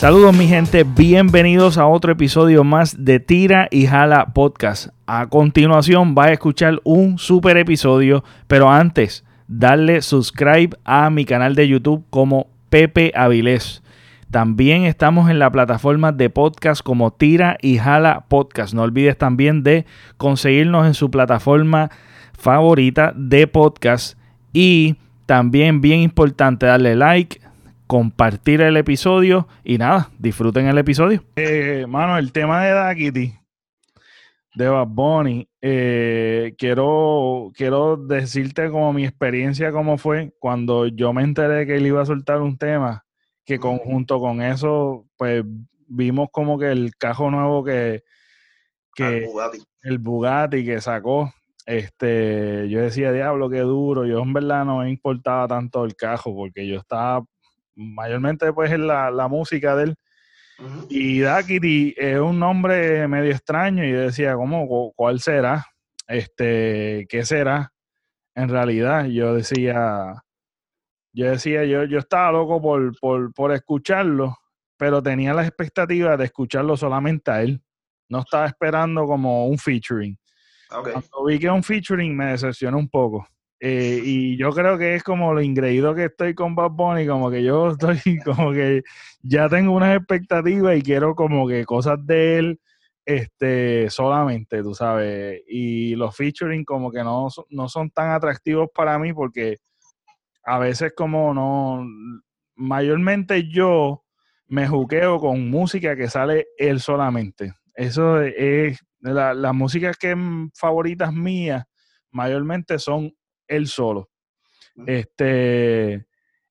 Saludos mi gente, bienvenidos a otro episodio más de Tira y Jala Podcast. A continuación vas a escuchar un super episodio, pero antes darle subscribe a mi canal de YouTube como Pepe Avilés. También estamos en la plataforma de podcast como Tira y Jala Podcast. No olvides también de conseguirnos en su plataforma favorita de podcast y también bien importante darle like, compartir el episodio y nada, disfruten el episodio. Eh, mano, el tema de Daquiti, de Bad Bunny, eh, quiero, quiero decirte como mi experiencia, cómo fue cuando yo me enteré que él iba a soltar un tema, que conjunto con eso, pues vimos como que el cajo nuevo que, que el Bugatti que sacó, este, yo decía, diablo, qué duro. Yo en verdad no me importaba tanto el cajo porque yo estaba mayormente pues en la, música de él. Y Dakiti es un nombre medio extraño y yo decía, ¿cómo? ¿Cuál será? Este, ¿qué será? En realidad, yo decía, yo decía, yo, yo estaba loco por, por, por escucharlo, pero tenía la expectativa de escucharlo solamente a él. No estaba esperando como un featuring. Cuando vi que un featuring me decepcionó un poco. Eh, y yo creo que es como lo ingreído que estoy con Bad Bunny, como que yo estoy como que ya tengo unas expectativas y quiero como que cosas de él este solamente, tú sabes. Y los featuring como que no, no son tan atractivos para mí porque a veces como no, mayormente yo me juqueo con música que sale él solamente. Eso es, las músicas que favoritas mías mayormente son él solo. Este,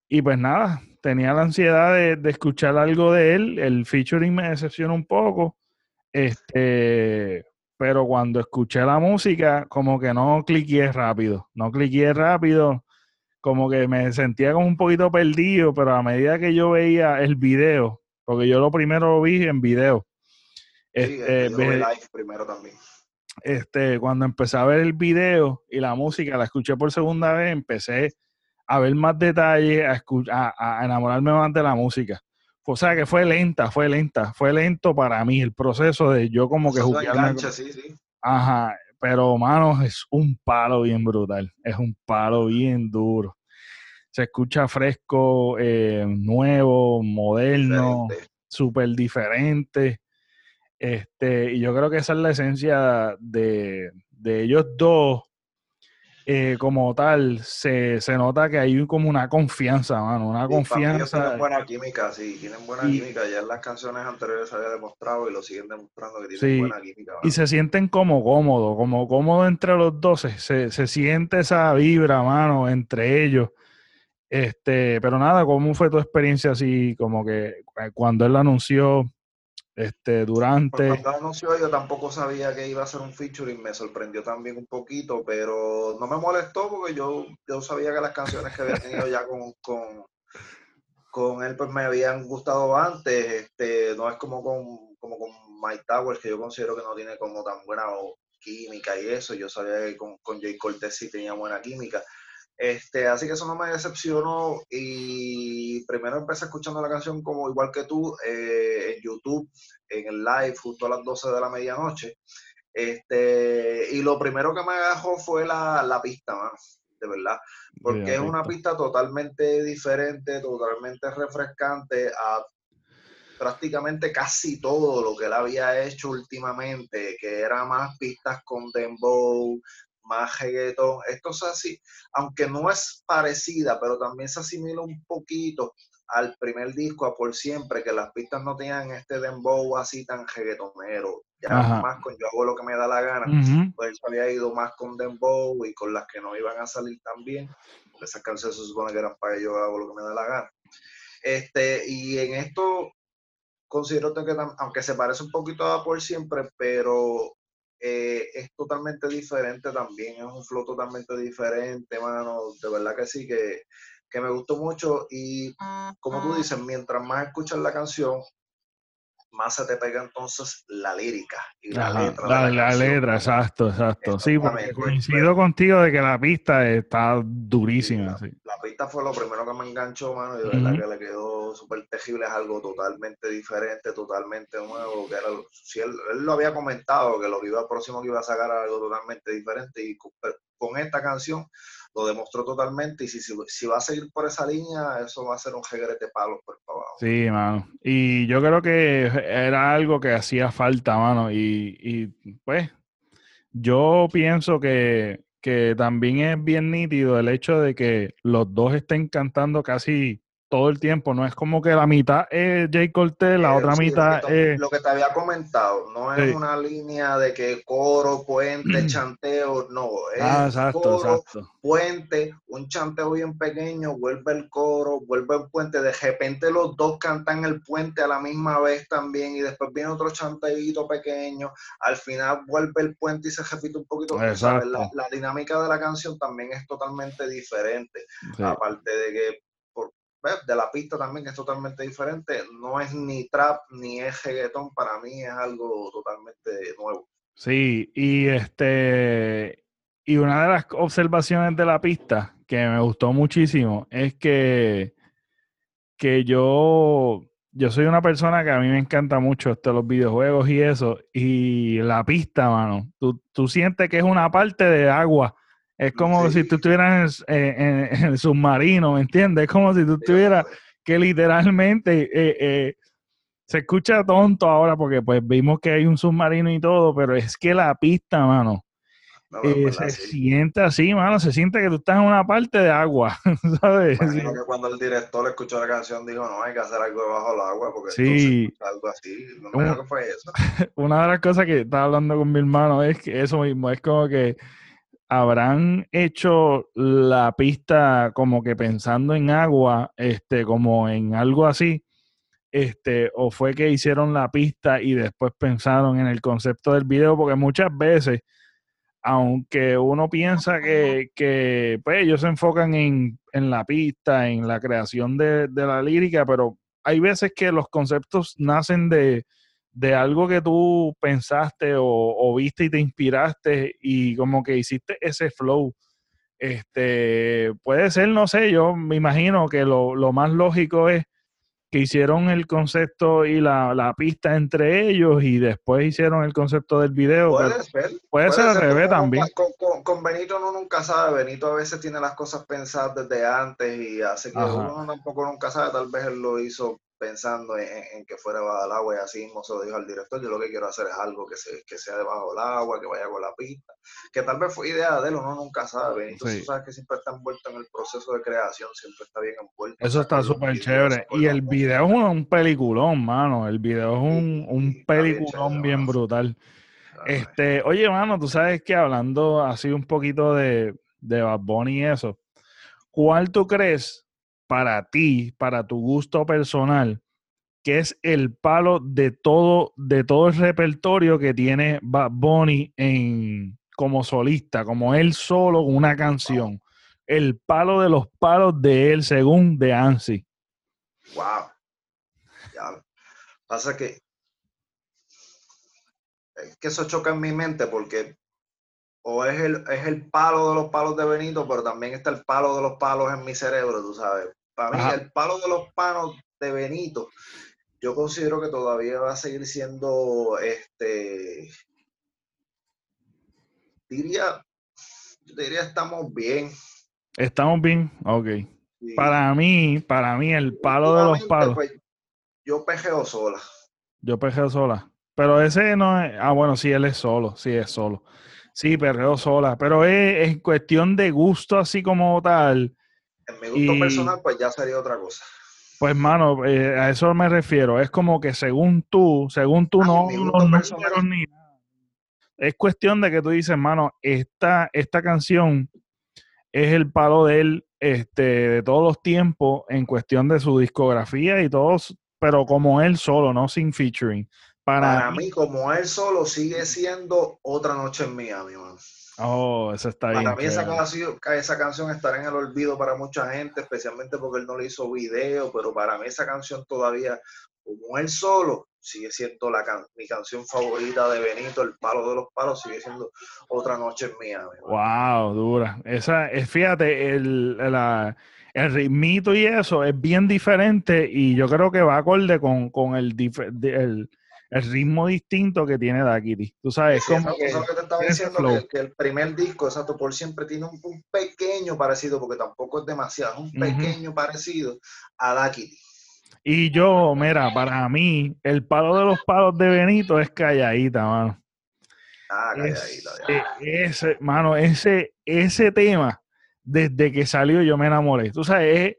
y pues nada, tenía la ansiedad de, escuchar algo de él. El featuring me decepcionó un poco. Este, pero cuando escuché la música, como que no cliqué rápido. No cliqué rápido. Como que me sentía como un poquito perdido, pero a medida que yo veía el video, porque yo lo primero lo vi en video. Este, live primero también este, cuando empecé a ver el video y la música, la escuché por segunda vez, empecé a ver más detalles, a, a, enamorarme más de la música. O sea que fue lenta, fue lenta, fue lento para mí el proceso de yo como que jugar. Sí, sí. Ajá, pero mano, es un palo bien brutal, es un palo bien duro. Se escucha fresco, eh, nuevo, moderno, súper diferente. Este, y yo creo que esa es la esencia de, ellos dos. Eh, como tal, se, nota que hay como una confianza, mano, una confianza. Tienen buena química, sí, tienen buena química. Ya en las canciones anteriores se había demostrado y lo siguen demostrando que tienen buena química. Y se sienten como cómodos, como cómodos entre los dos. Se, se siente esa vibra, mano, entre ellos. Este, pero nada, ¿cómo fue tu experiencia así? Como que eh, cuando él anunció este, durante. Cuando anunció yo tampoco sabía que iba a ser un featuring, me sorprendió también un poquito, pero no me molestó porque yo, yo sabía que las canciones que había tenido ya con, con, con él pues me habían gustado antes. Este, no es como con, como con Mike Towers, que yo considero que no tiene como tan buena química y eso. Yo sabía que con, con Jay Cortez sí tenía buena química. Este, así que eso no me decepcionó y primero empecé escuchando la canción como igual que tú eh, en YouTube, en el live justo a las 12 de la medianoche. Este, y lo primero que me agajó fue la, la pista, de verdad, porque es una pista totalmente diferente, totalmente refrescante a prácticamente casi todo lo que él había hecho últimamente, que era más pistas con dembow, más reggaetón. Esto es así, aunque no es parecida, pero también se asimila un poquito al primer disco, a Por Siempre, que las pistas no tenían este dembow así tan reggaetonero. Ya más con Yo hago lo que me da la gana. Pues había ido más con dembow y con las que no iban a salir tan bien. Porque esas canciones se supone que eran para Yo hago lo que me da la gana. Este, y en esto considero que aunque se parece un poquito a Por Siempre, pero eh, es totalmente diferente también, es un flow totalmente diferente, mano, de verdad que sí, que, me gustó mucho. Y como tú dices, mientras más escuchas la canción, más se te pega entonces la lírica y la letra. La, letra, exacto, exacto. Sí, porque coincido contigo de que la pista está durísima. la, pista fue lo primero que me enganchó, mano, y de verdad que le quedó súper tejible, es algo totalmente diferente, totalmente nuevo, que era, si él, lo había comentado, que lo que iba próximo que iba a sacar algo totalmente diferente, y con esta canción lo demostró totalmente. Y si, si, va a seguir por esa línea, eso va a ser un jegrete palo por abajo. Sí, mano. Y yo creo que era algo que hacía falta, mano. Y, y pues, yo pienso que, que también es bien nítido el hecho de que los dos estén cantando casi todo el tiempo. No es como que la mitad es Jay Cortez, la otra mitad es. Lo que te había comentado, no es una línea de que coro, puente, chanteo, no. Es ah, coro, puente, un chanteo bien pequeño, vuelve el coro, vuelve el puente. De repente los dos cantan el puente a la misma vez también, y después viene otro chanteito pequeño. Al final vuelve el puente y se repite un poquito. La, la, dinámica de la canción también es totalmente diferente. Aparte de que de la pista también es totalmente diferente. No es ni trap ni es reggaetón, para mí es algo totalmente nuevo. Sí, y este y una de las observaciones de la pista que me gustó muchísimo es que, que yo, yo soy una persona que a mí me encanta mucho esto, los videojuegos y eso, y la pista, mano, tú, tú sientes que es una parte de agua es como si tú estuvieras en, el submarino, ¿me entiendes? Es como si tú estuvieras que literalmente eh, eh, se escucha tonto ahora porque pues vimos que hay un submarino y todo, pero es que la pista, mano, eh, se siente así, mano, se siente que tú estás en una parte de agua, ¿sabes? Imagino que cuando el director escuchó la canción dijo, no, hay que hacer algo debajo del agua porque sí. algo así, no una, que fue eso. Una de las cosas que estaba hablando con mi hermano es que eso mismo, es como que habrán hecho la pista como que pensando en agua, este, como en algo así, este, o fue que hicieron la pista y después pensaron en el concepto del video, porque muchas veces, aunque uno piensa que, que pues, ellos se enfocan en, en, la pista, en la creación de, de la lírica, pero hay veces que los conceptos nacen de, de algo que tú pensaste o, viste y te inspiraste y como que hiciste ese flow. Este, puede ser, no sé, yo me imagino que lo, más lógico es que hicieron el concepto y la, pista entre ellos y después hicieron el concepto del video. Puede ser. Puede, ser al revés también. Con, Benito uno nunca sabe. Benito a veces tiene las cosas pensadas desde antes y hace que uno tampoco nunca sabe. Tal vez él lo hizo pensando en, que fuera bajo el agua y así mismo se lo dijo al director, yo lo que quiero hacer es algo que, se, que sea debajo del agua, que vaya con la pista, que tal vez fue idea de él, uno nunca sabe, entonces sabes que siempre está envuelto en el proceso de creación, siempre está bien envuelto. Eso está súper chévere, y el video es un, peliculón, mano, el video es un, un peliculón bien, brutal. Este, oye, mano, tú sabes que hablando así un poquito de, de Bad Bunny y eso, ¿cuál tú crees para ti, para tu gusto personal, que es el palo de todo, de todo el repertorio que tiene Bad Bunny en, como solista, como él solo con una canción. El palo de los palos de él, según de Ansi. Wow. Ya. Pasa que es que eso choca en mi mente porque o es el, es el palo de los palos de Benito, pero también está el palo de los palos en mi cerebro, tú sabes. Para mí, el palo de los panos de Benito, yo considero que todavía va a seguir siendo este. Diría, yo diría estamos bien. Estamos bien, ok. Para mí, para mí, el palo de los palos. Pues, yo pejeo sola. Yo pejeo sola. Pero ese no es. Ah, bueno, sí, él es solo. Sí, es solo. Sí, perreo sola. Pero es, es cuestión de gusto, así como tal. En mi gusto personal, pues ya sería otra cosa. Pues, mano, eh, a eso me refiero. Es como que según tú, según tú, no, ni nada. Es cuestión de que tú dices, mano, esta, esta canción es el palo de él este, de todos los tiempos en cuestión de su discografía y todos, pero como él solo, no sin featuring. Para, mí, como él solo, sigue siendo otra noche en Miami, mano. Oh, esa está Para mí esa canción, esa canción estará en el olvido para mucha gente, especialmente porque él no le hizo video, pero para mí esa canción todavía, como él solo, sigue siendo la mi canción favorita de Benito, El Palo de los Palos, sigue siendo Otra Noche en Miami. Wow, dura. Esa, es, fíjate, el, la, el ritmito y eso es bien diferente y yo creo que va acorde con, con el, el, el ritmo distinto que tiene Daquiti. Tú sabes, como que, te estaba diciendo que, el primer disco, exacto, por siempre tiene un, pequeño parecido, porque tampoco es demasiado, un pequeño parecido a Daquiti. Y yo, mira, para mí, el palo de los palos de Benito es calladita, mano. Ah, calladita. E, ese, mano, ese, ese tema, desde que salió yo me enamoré. Tú sabes,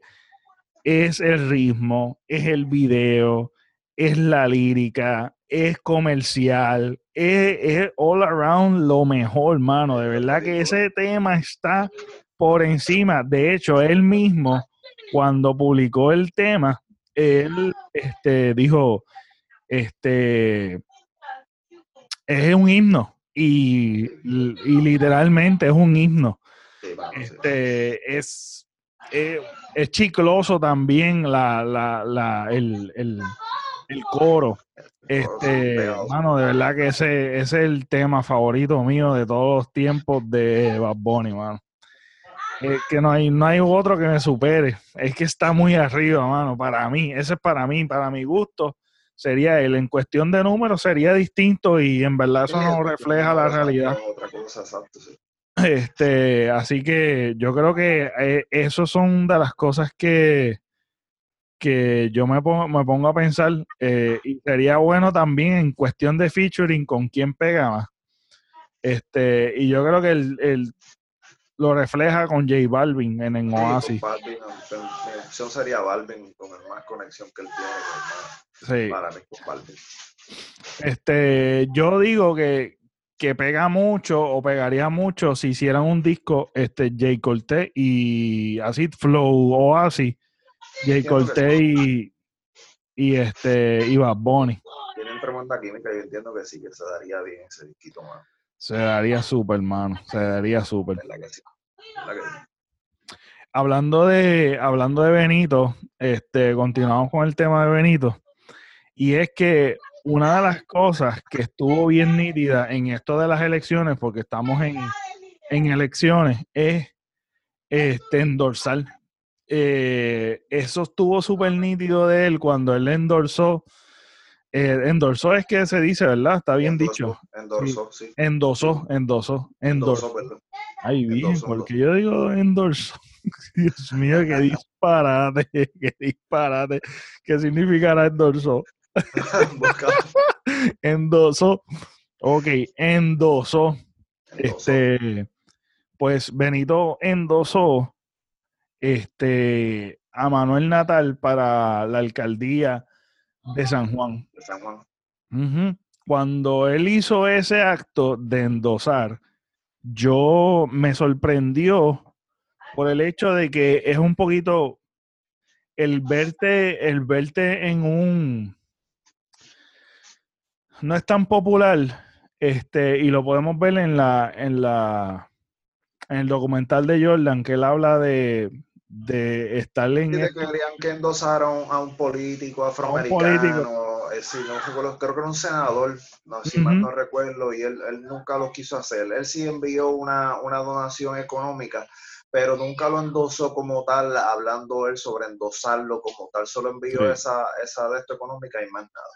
es el ritmo, es el video, es la lírica, es comercial, es, all around lo mejor, mano. De verdad que ese tema está por encima. De hecho, él mismo, cuando publicó el tema, él este, dijo, este, es un himno y, literalmente es un himno. Este, es, es, chicloso también la, la, el, el coro. Este, mano, de verdad que ese, es el tema favorito mío de todos los tiempos de Bad Bunny, mano. que no hay, no hay otro que me supere. Es que está muy arriba, mano. Para mí, ese es para mí, para mi gusto, sería él. En cuestión de números sería distinto y en verdad eso no refleja la realidad. Este, así que yo creo que eh, eso son de las cosas que, que yo me pongo, me pongo a pensar, eh, y sería bueno también en cuestión de featuring con quién pega más. Este, y yo creo que el, lo refleja con J Balvin en el Oasis. Balvin, mi opción sería Balvin con el más conexión que él tiene sí. para mí con Balvin. Este, yo digo que, que pega mucho o pegaría mucho si hicieran un disco este J Cortez y así Flow Oasis Jay Cortez y, y, este, y Bad Bunny. Tienen tremenda química y entiendo que sí, que se daría bien ese disquito, mano. Se daría súper, hermano. Se daría súper. Hablando de, hablando de Benito, este, continuamos con el tema de Benito. Y es que una de las cosas que estuvo bien nítida en esto de las elecciones, porque estamos en, en elecciones, es este, endorsar eh, eso estuvo súper nítido de él cuando él endorsó. Eh, endorsó es que se dice, ¿verdad? Está bien dicho. Endorsó, sí. Endosó, endosó, endosó. Ay, bien, porque yo digo endorsó. Dios mío, qué disparate, qué disparate. ¿Qué significará endorsó? endosó. Ok, endosó. Este, pues Benito endosó este, a Manuel Natal para la alcaldía de San Juan. De San Juan. Cuando él hizo ese acto de endosar, yo me sorprendió por el hecho de que es un poquito el verte, el verte en un no es tan popular, este, y lo podemos ver en la, en la, en el documental de Jordan, que él habla de, de estar en... que querían que endosaron a un político afroamericano, eh, creo que era un senador, no, si mal no recuerdo, y él, nunca lo quiso hacer. Él sí envió una, donación económica, pero nunca lo endosó como tal, hablando él sobre endosarlo como tal, solo envió esa, esa de esto económica y más nada.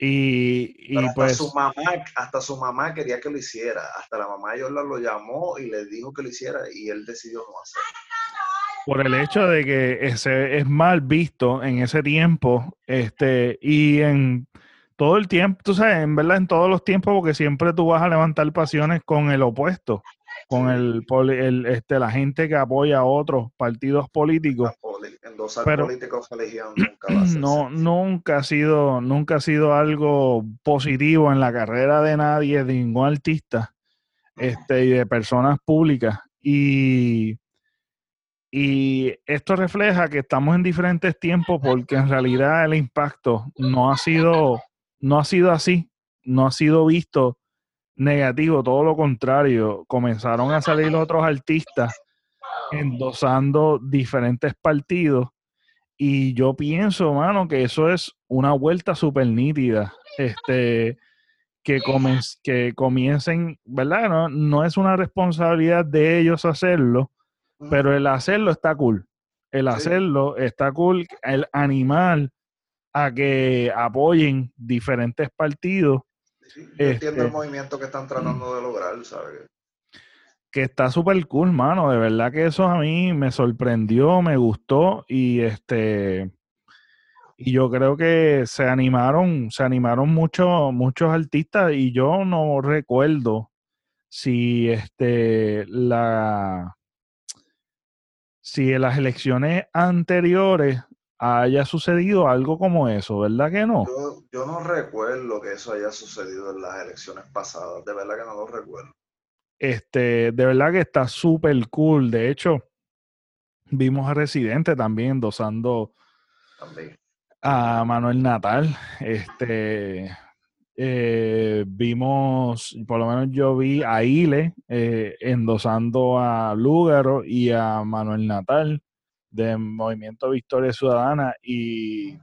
Y, y hasta pues su mamá, hasta su mamá quería que lo hiciera, hasta la mamá de lo llamó y le dijo que lo hiciera y él decidió no hacerlo por el hecho de que ese es mal visto en ese tiempo, este, y en todo el tiempo, tú sabes, en verdad en todos los tiempos, porque siempre tú vas a levantar pasiones con el opuesto, con el, el este, la gente que apoya a otros partidos políticos. Pero nunca no, nunca ha sido, nunca ha sido algo positivo en la carrera de nadie, de ningún artista, este, y de personas públicas. Y y esto refleja que estamos en diferentes tiempos porque en realidad el impacto no ha sido, no ha sido así, no ha sido visto negativo, todo lo contrario. Comenzaron a salir otros artistas endosando diferentes partidos y yo pienso, mano, que eso es una vuelta súper nítida. Este, que, que comiencen, ¿verdad? No, no es una responsabilidad de ellos hacerlo, pero el hacerlo está cool. El hacerlo está cool. El animal a que apoyen diferentes partidos. entiendo el este movimiento que están tratando de lograr, ¿sabes? Que está súper cool, mano. De verdad que eso a mí me sorprendió, me gustó y este y yo creo que se animaron, se animaron muchos muchos artistas y yo no recuerdo si este la si en las elecciones anteriores haya sucedido algo como eso, ¿verdad que no? Yo, no recuerdo que eso haya sucedido en las elecciones pasadas, de verdad que no lo recuerdo. Este, de verdad que está súper cool. De hecho, vimos a Residente también endosando a Manuel Natal. Este, eh, vimos, por lo menos yo vi a Ile eh, endosando a Lúgaro y a Manuel Natal de Movimiento Victoria Ciudadana y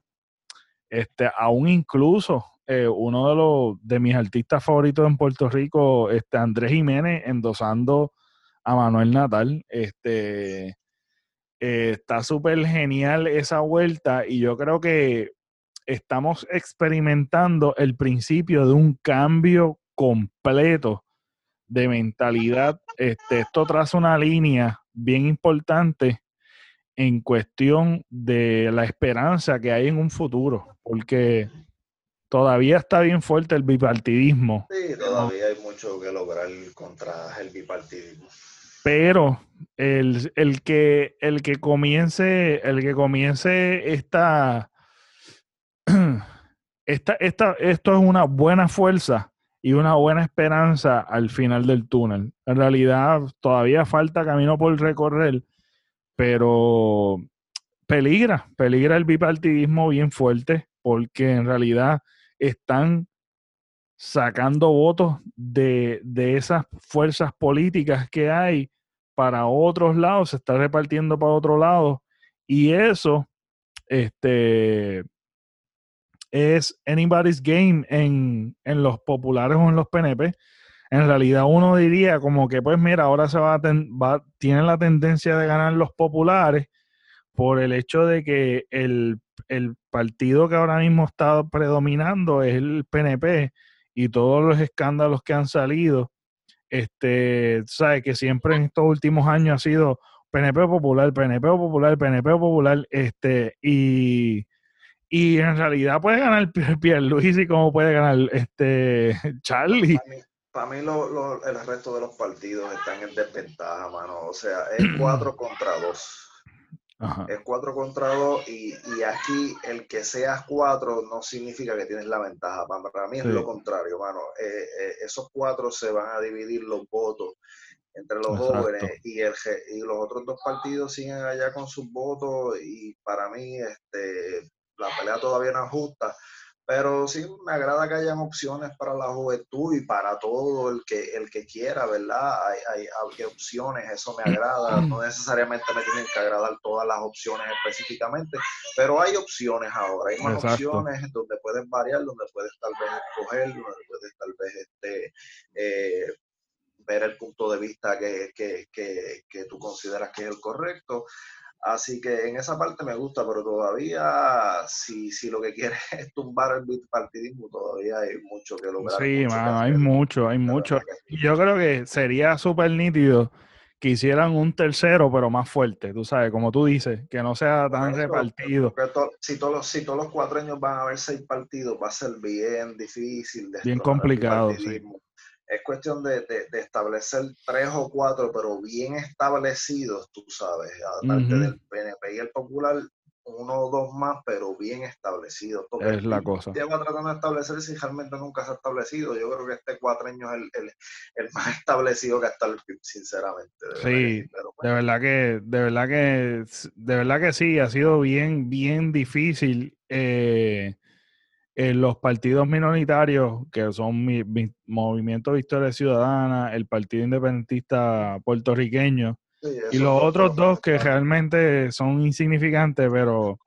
este, aún incluso eh, uno de los de mis artistas favoritos en Puerto Rico, este Andrés Jiménez, endosando a Manuel Natal. Este está súper genial esa vuelta y yo creo que estamos experimentando el principio de un cambio completo de mentalidad. Este, esto traza una línea bien importante en cuestión de la esperanza que hay en un futuro, porque todavía está bien fuerte el bipartidismo. Sí, todavía hay mucho que lograr contra el bipartidismo. Pero el, el, que, el que comience, el que comience esta esta, esta, esto es una buena fuerza y una buena esperanza al final del túnel. En realidad todavía falta camino por recorrer, pero peligra, peligra el bipartidismo bien fuerte porque en realidad están sacando votos de, de esas fuerzas políticas que hay para otros lados, se está repartiendo para otro lado y eso este es anybody's game en, los populares o en los PNP. En realidad uno diría como que pues mira, ahora se va a, va, tiene la tendencia de ganar los populares por el hecho de que el, partido que ahora mismo está predominando es el PNP y todos los escándalos que han salido, este, sabe que siempre en estos últimos años ha sido PNP popular, PNP popular, PNP popular, este, y y en realidad puede ganar Pierluisi y como puede ganar este Charlie. Para mí, el resto de los partidos están en desventaja, mano. O sea, es 4 contra 2. Es 4 contra 2 y, aquí el que seas 4 no significa que tienes la ventaja. Para mí es lo contrario, mano. Eh, eh, esos 4 se van a dividir los votos entre los jóvenes y, el, y los otros dos partidos siguen allá con sus votos y para mí este la pelea todavía no es justa, pero sí me agrada que hayan opciones para la juventud y para todo el que el que quiera, ¿verdad? Hay, hay, opciones, eso me agrada, no necesariamente me tienen que agradar todas las opciones específicamente, pero hay opciones ahora, hay más opciones donde puedes variar, donde puedes tal vez escoger, donde puedes tal vez este, eh, ver el punto de vista que, que, que, que tú consideras que es el correcto. Así que en esa parte me gusta, pero todavía, si, si lo que quieres es tumbar el bipartidismo, todavía hay mucho que lograr. Sí, hay mucho, hay mucho. Yo creo que sería súper nítido que hicieran un tercero, pero más fuerte, tú sabes, como tú dices, que no sea tan repartido. si, todos los, si todos los cuatro años van a haber seis partidos, va a ser bien difícil. Bien complicado, sí es cuestión de, establecer tres o cuatro, pero bien establecidos, tú sabes, aparte del PNP y el Popular, uno o dos más, pero bien establecidos. Es la cosa. Lleva tratando de establecer si realmente nunca se ha establecido. Yo creo que este cuatro años es el, el, más establecido que hasta el sinceramente. sí, de verdad que, de verdad que, de verdad que sí, ha sido bien, bien difícil. Eh, en los partidos minoritarios, que son mi, Movimiento Victoria Ciudadana, el Partido Independentista Puertorriqueño, y los otros dos que realmente son insignificantes, pero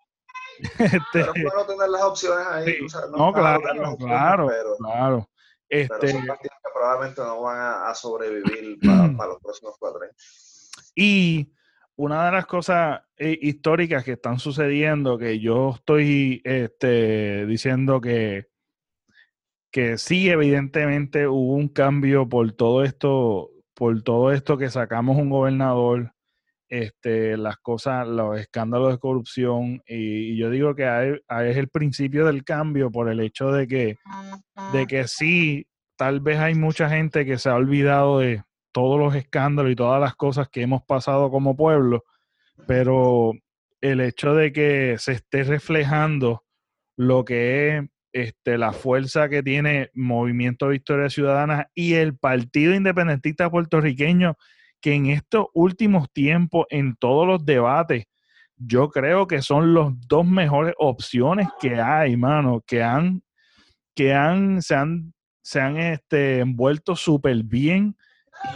Este, pero es bueno tener las opciones ahí. no, claro, claro, claro. Este, pero son partidos que probablemente no van a, sobrevivir para, los próximos cuatro años. Y una de las cosas eh, históricas que están sucediendo, que yo estoy este, diciendo que, que sí, evidentemente hubo un cambio por todo esto, por todo esto que sacamos un gobernador, este, las cosas, los escándalos de corrupción, y, yo digo que es el principio del cambio por el hecho de que, de que sí, tal vez hay mucha gente que se ha olvidado de todos los escándalos y todas las cosas que hemos pasado como pueblo, pero el hecho de que se esté reflejando lo que es este, la fuerza que tiene Movimiento Victoria Ciudadana y el Partido Independentista Puertorriqueño que en estos últimos tiempos, en todos los debates, yo creo que son las dos mejores opciones que hay, mano, que han, que han, se han, se han este, envuelto súper bien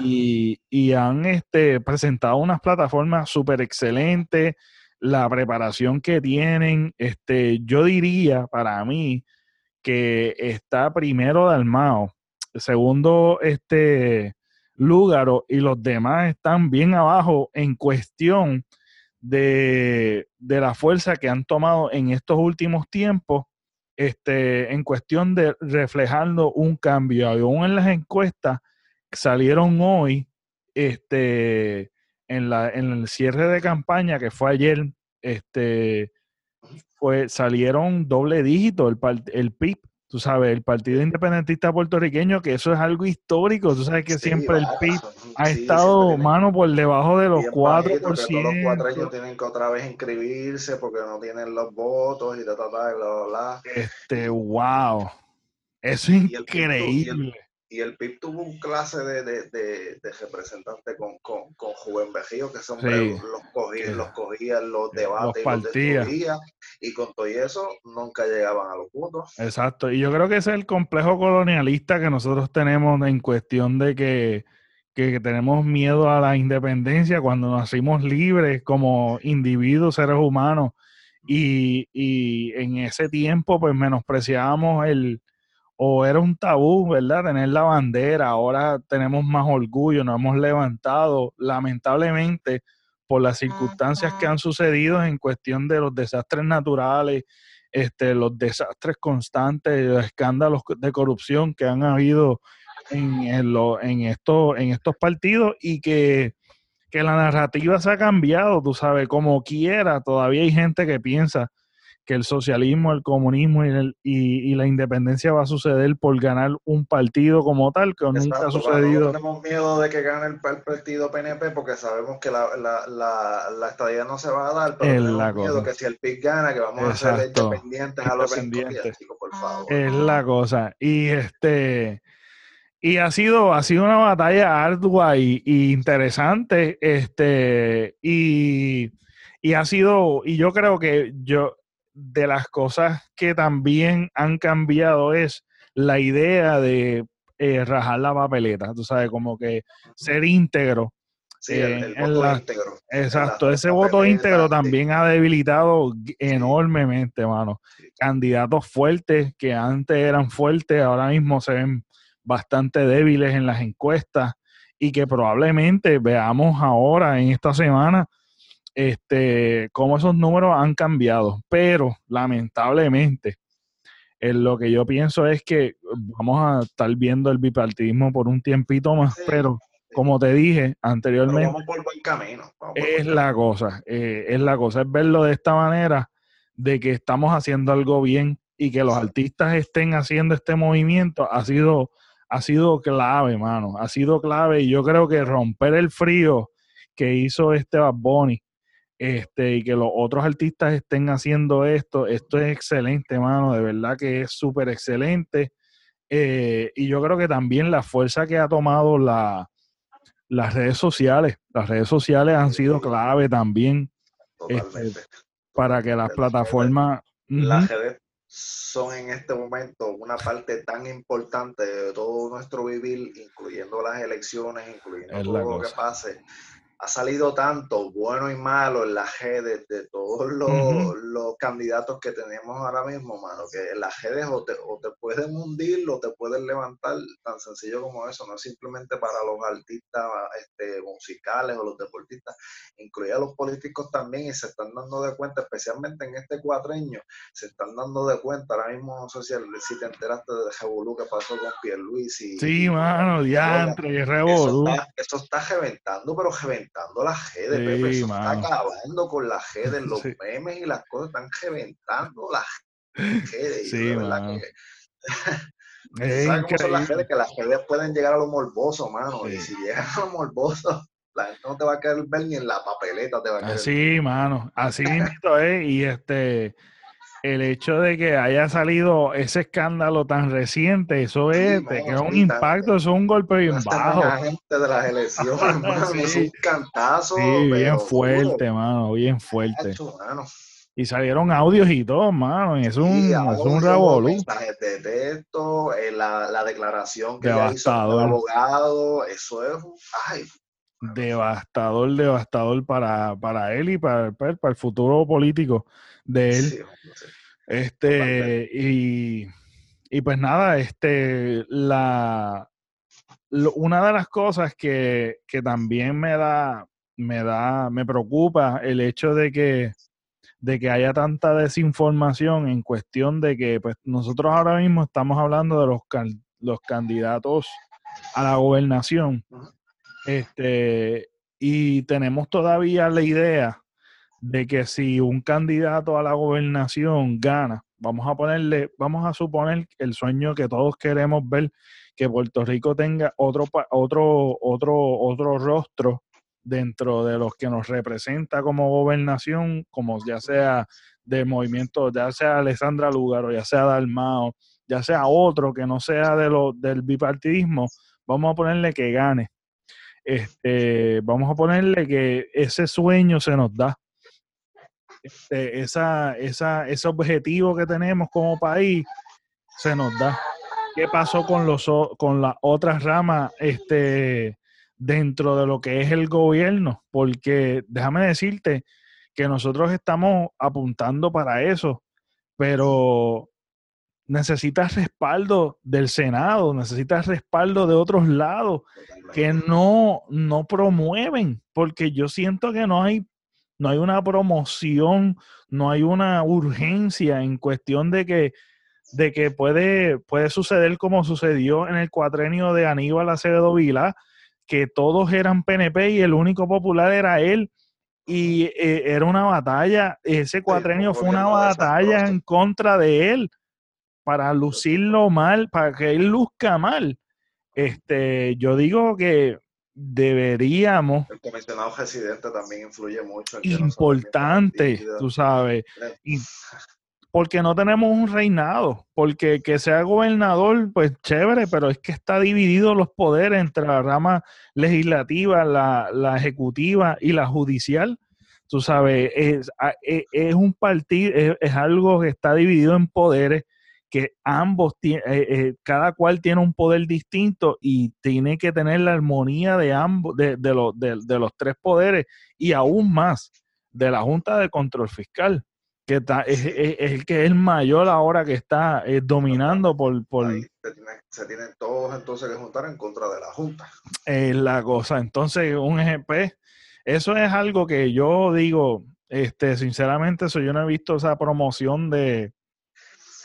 y, han este, presentado unas plataformas súper excelentes, la preparación que tienen, este, yo diría para mí que está primero Dalmao, segundo, este, Lúgaro y los demás están bien abajo en cuestión de, la fuerza que han tomado en estos últimos tiempos, este, en cuestión de reflejando un cambio. Aún en las encuestas salieron hoy, este, en, la, en el cierre de campaña que fue ayer, este, fue, salieron doble dígito el, el PIB tú sabes, el Partido Independentista Puertorriqueño, que eso es algo histórico, tú sabes que siempre el PIB ha estado, mano, por debajo de los 4%. Todos los cuatro años tienen que otra vez inscribirse porque no tienen los votos y ta, ta, ta, bla, bla, Este, wow. Eso es increíble y el PIB tuvo un clase de, de, de, representante con, con, con Juven Bejío, que son los, cogía, los cogían los debates, los, los y con todo eso nunca llegaban a los votos. Exacto, y yo creo que ese es el complejo colonialista que nosotros tenemos en cuestión de que, que tenemos miedo a la independencia cuando nacimos libres como individuos, seres humanos, y, y en ese tiempo pues menospreciábamos el o era un tabú, ¿verdad? Tener la bandera, ahora tenemos más orgullo, nos hemos levantado, lamentablemente, por las circunstancias que han sucedido en cuestión de los desastres naturales, este, los desastres constantes, los escándalos de corrupción que han habido en, en, en, esto, en estos partidos y que, que la narrativa se ha cambiado, tú sabes, como quiera, todavía hay gente que piensa que el socialismo, el comunismo y, el, y, la independencia va a suceder por ganar un partido como tal, que nunca ha sucedido. No tenemos miedo de que gane el, partido PNP porque sabemos que la, la, la, la, estadía no se va a dar, pero tenemos miedo que si el PIB gana, que vamos a ser independientes a los días, por favor. Es la cosa. Y este... Y ha sido, ha sido una batalla ardua y, y interesante. Este, y, y ha sido, y yo creo que yo, de las cosas que también han cambiado es la idea de eh, rajar la papeleta, tú sabes, como que ser íntegro. Sí, el, voto íntegro. Exacto, ese voto íntegro también ha debilitado enormemente, mano. Candidatos fuertes que antes eran fuertes, ahora mismo se ven bastante débiles en las encuestas y que probablemente veamos ahora en esta semana este, cómo esos números han cambiado. Pero lamentablemente, en lo que yo pienso es que vamos a estar viendo el bipartidismo por un tiempito más, pero como te dije anteriormente, vamos por buen camino. es la cosa, eh, es la cosa, es verlo de esta manera, de que estamos haciendo algo bien y que los artistas estén haciendo este movimiento ha sido, ha sido clave, mano, ha sido clave y yo creo que romper el frío que hizo este Bad Bunny este, y que los otros artistas estén haciendo esto, esto es excelente, mano, de verdad que es súper excelente. Eh, y yo creo que también la fuerza que ha tomado la, las redes sociales, las redes sociales han sido clave también este, para que las plataformas... Las redes son en este momento una parte tan importante de todo nuestro vivir, incluyendo las elecciones, incluyendo todo lo que pase ha salido tanto bueno y malo en las redes de todos los, candidatos que tenemos ahora mismo, mano, que en las redes o te, o te pueden hundir o te pueden levantar, tan sencillo como eso, no es simplemente para los artistas este, musicales o los deportistas, incluye a los políticos también y se están dando de cuenta, especialmente en este cuatreño, se están dando de cuenta, ahora mismo no sé si, te enteraste de Revolú que pasó con Pierluisi. Sí, mano, diantre, Revolú. Eso está, eso está reventando, pero reventando reventando la G de Pepe, eso está acabando con la G de los memes y las cosas están reventando la G. Sí, de Es ¿Sabes cómo son las redes? Que las redes pueden llegar a lo morboso, mano. Y si llegan a lo morboso, la gente no te va a querer ver ni en la papeleta te va a querer Así, mano. Así mismo es. Y este el hecho de que haya salido ese escándalo tan reciente, eso es, que es un impacto, eso es un golpe bien bajo. gente de las elecciones, es un cantazo. Sí, bien fuerte, mano, bien fuerte. Y salieron audios y todo, mano, y es un, sí, es un revolú. Mensajes de texto, eh, la, la, declaración que hizo el abogado, eso es, ay, devastador, devastador para, para él y para, para, el futuro político de él. Este, y, y, pues nada, este, la, una de las cosas que, que, también me da, me da, me preocupa el hecho de que, de que haya tanta desinformación en cuestión de que pues nosotros ahora mismo estamos hablando de los, los candidatos a la gobernación. Este, y tenemos todavía la idea de que si un candidato a la gobernación gana, vamos a ponerle, vamos a suponer el sueño que todos queremos ver, que Puerto Rico tenga otro, otro, otro, otro rostro dentro de los que nos representa como gobernación, como ya sea de movimiento, ya sea Alessandra o ya sea Dalmao, ya sea otro que no sea de lo, del bipartidismo, vamos a ponerle que gane. Este, vamos a ponerle que ese sueño se nos da este, esa, esa, ese objetivo que tenemos como país se nos da. ¿Qué pasó con, los, con las otras ramas este, dentro de lo que es el gobierno? Porque déjame decirte que nosotros estamos apuntando para eso, pero necesitas respaldo del Senado, necesitas respaldo de otros lados que no, no promueven, porque yo siento que no hay no hay una promoción, no hay una urgencia en cuestión de que, de que puede, puede suceder como sucedió en el cuatrenio de Aníbal Acevedo Vila, que todos eran PNP y el único popular era él. Y eh, era una batalla, ese cuatrenio fue una batalla en contra de él para lucirlo mal, para que él luzca mal. Este, yo digo que deberíamos. El comisionado residente también influye mucho. importante, tú sabes. porque no tenemos un reinado, porque que sea gobernador, pues chévere, pero es que está dividido los poderes entre la rama legislativa, la, la ejecutiva y la judicial. Tú sabes, es, e, es, un partido, es, es, algo que está dividido en poderes que ambos, eh, eh, cada cual tiene un poder distinto y tiene que tener la armonía de ambos, de, de, los tres poderes y aún más de la Junta de Control Fiscal, que está, es, el que es mayor ahora que está eh, dominando por... por se, tienen, todos entonces que juntar en contra de la Junta. Es la cosa. Entonces, un ejemplo, eso es algo que yo digo, este, sinceramente, eso yo no he visto esa promoción de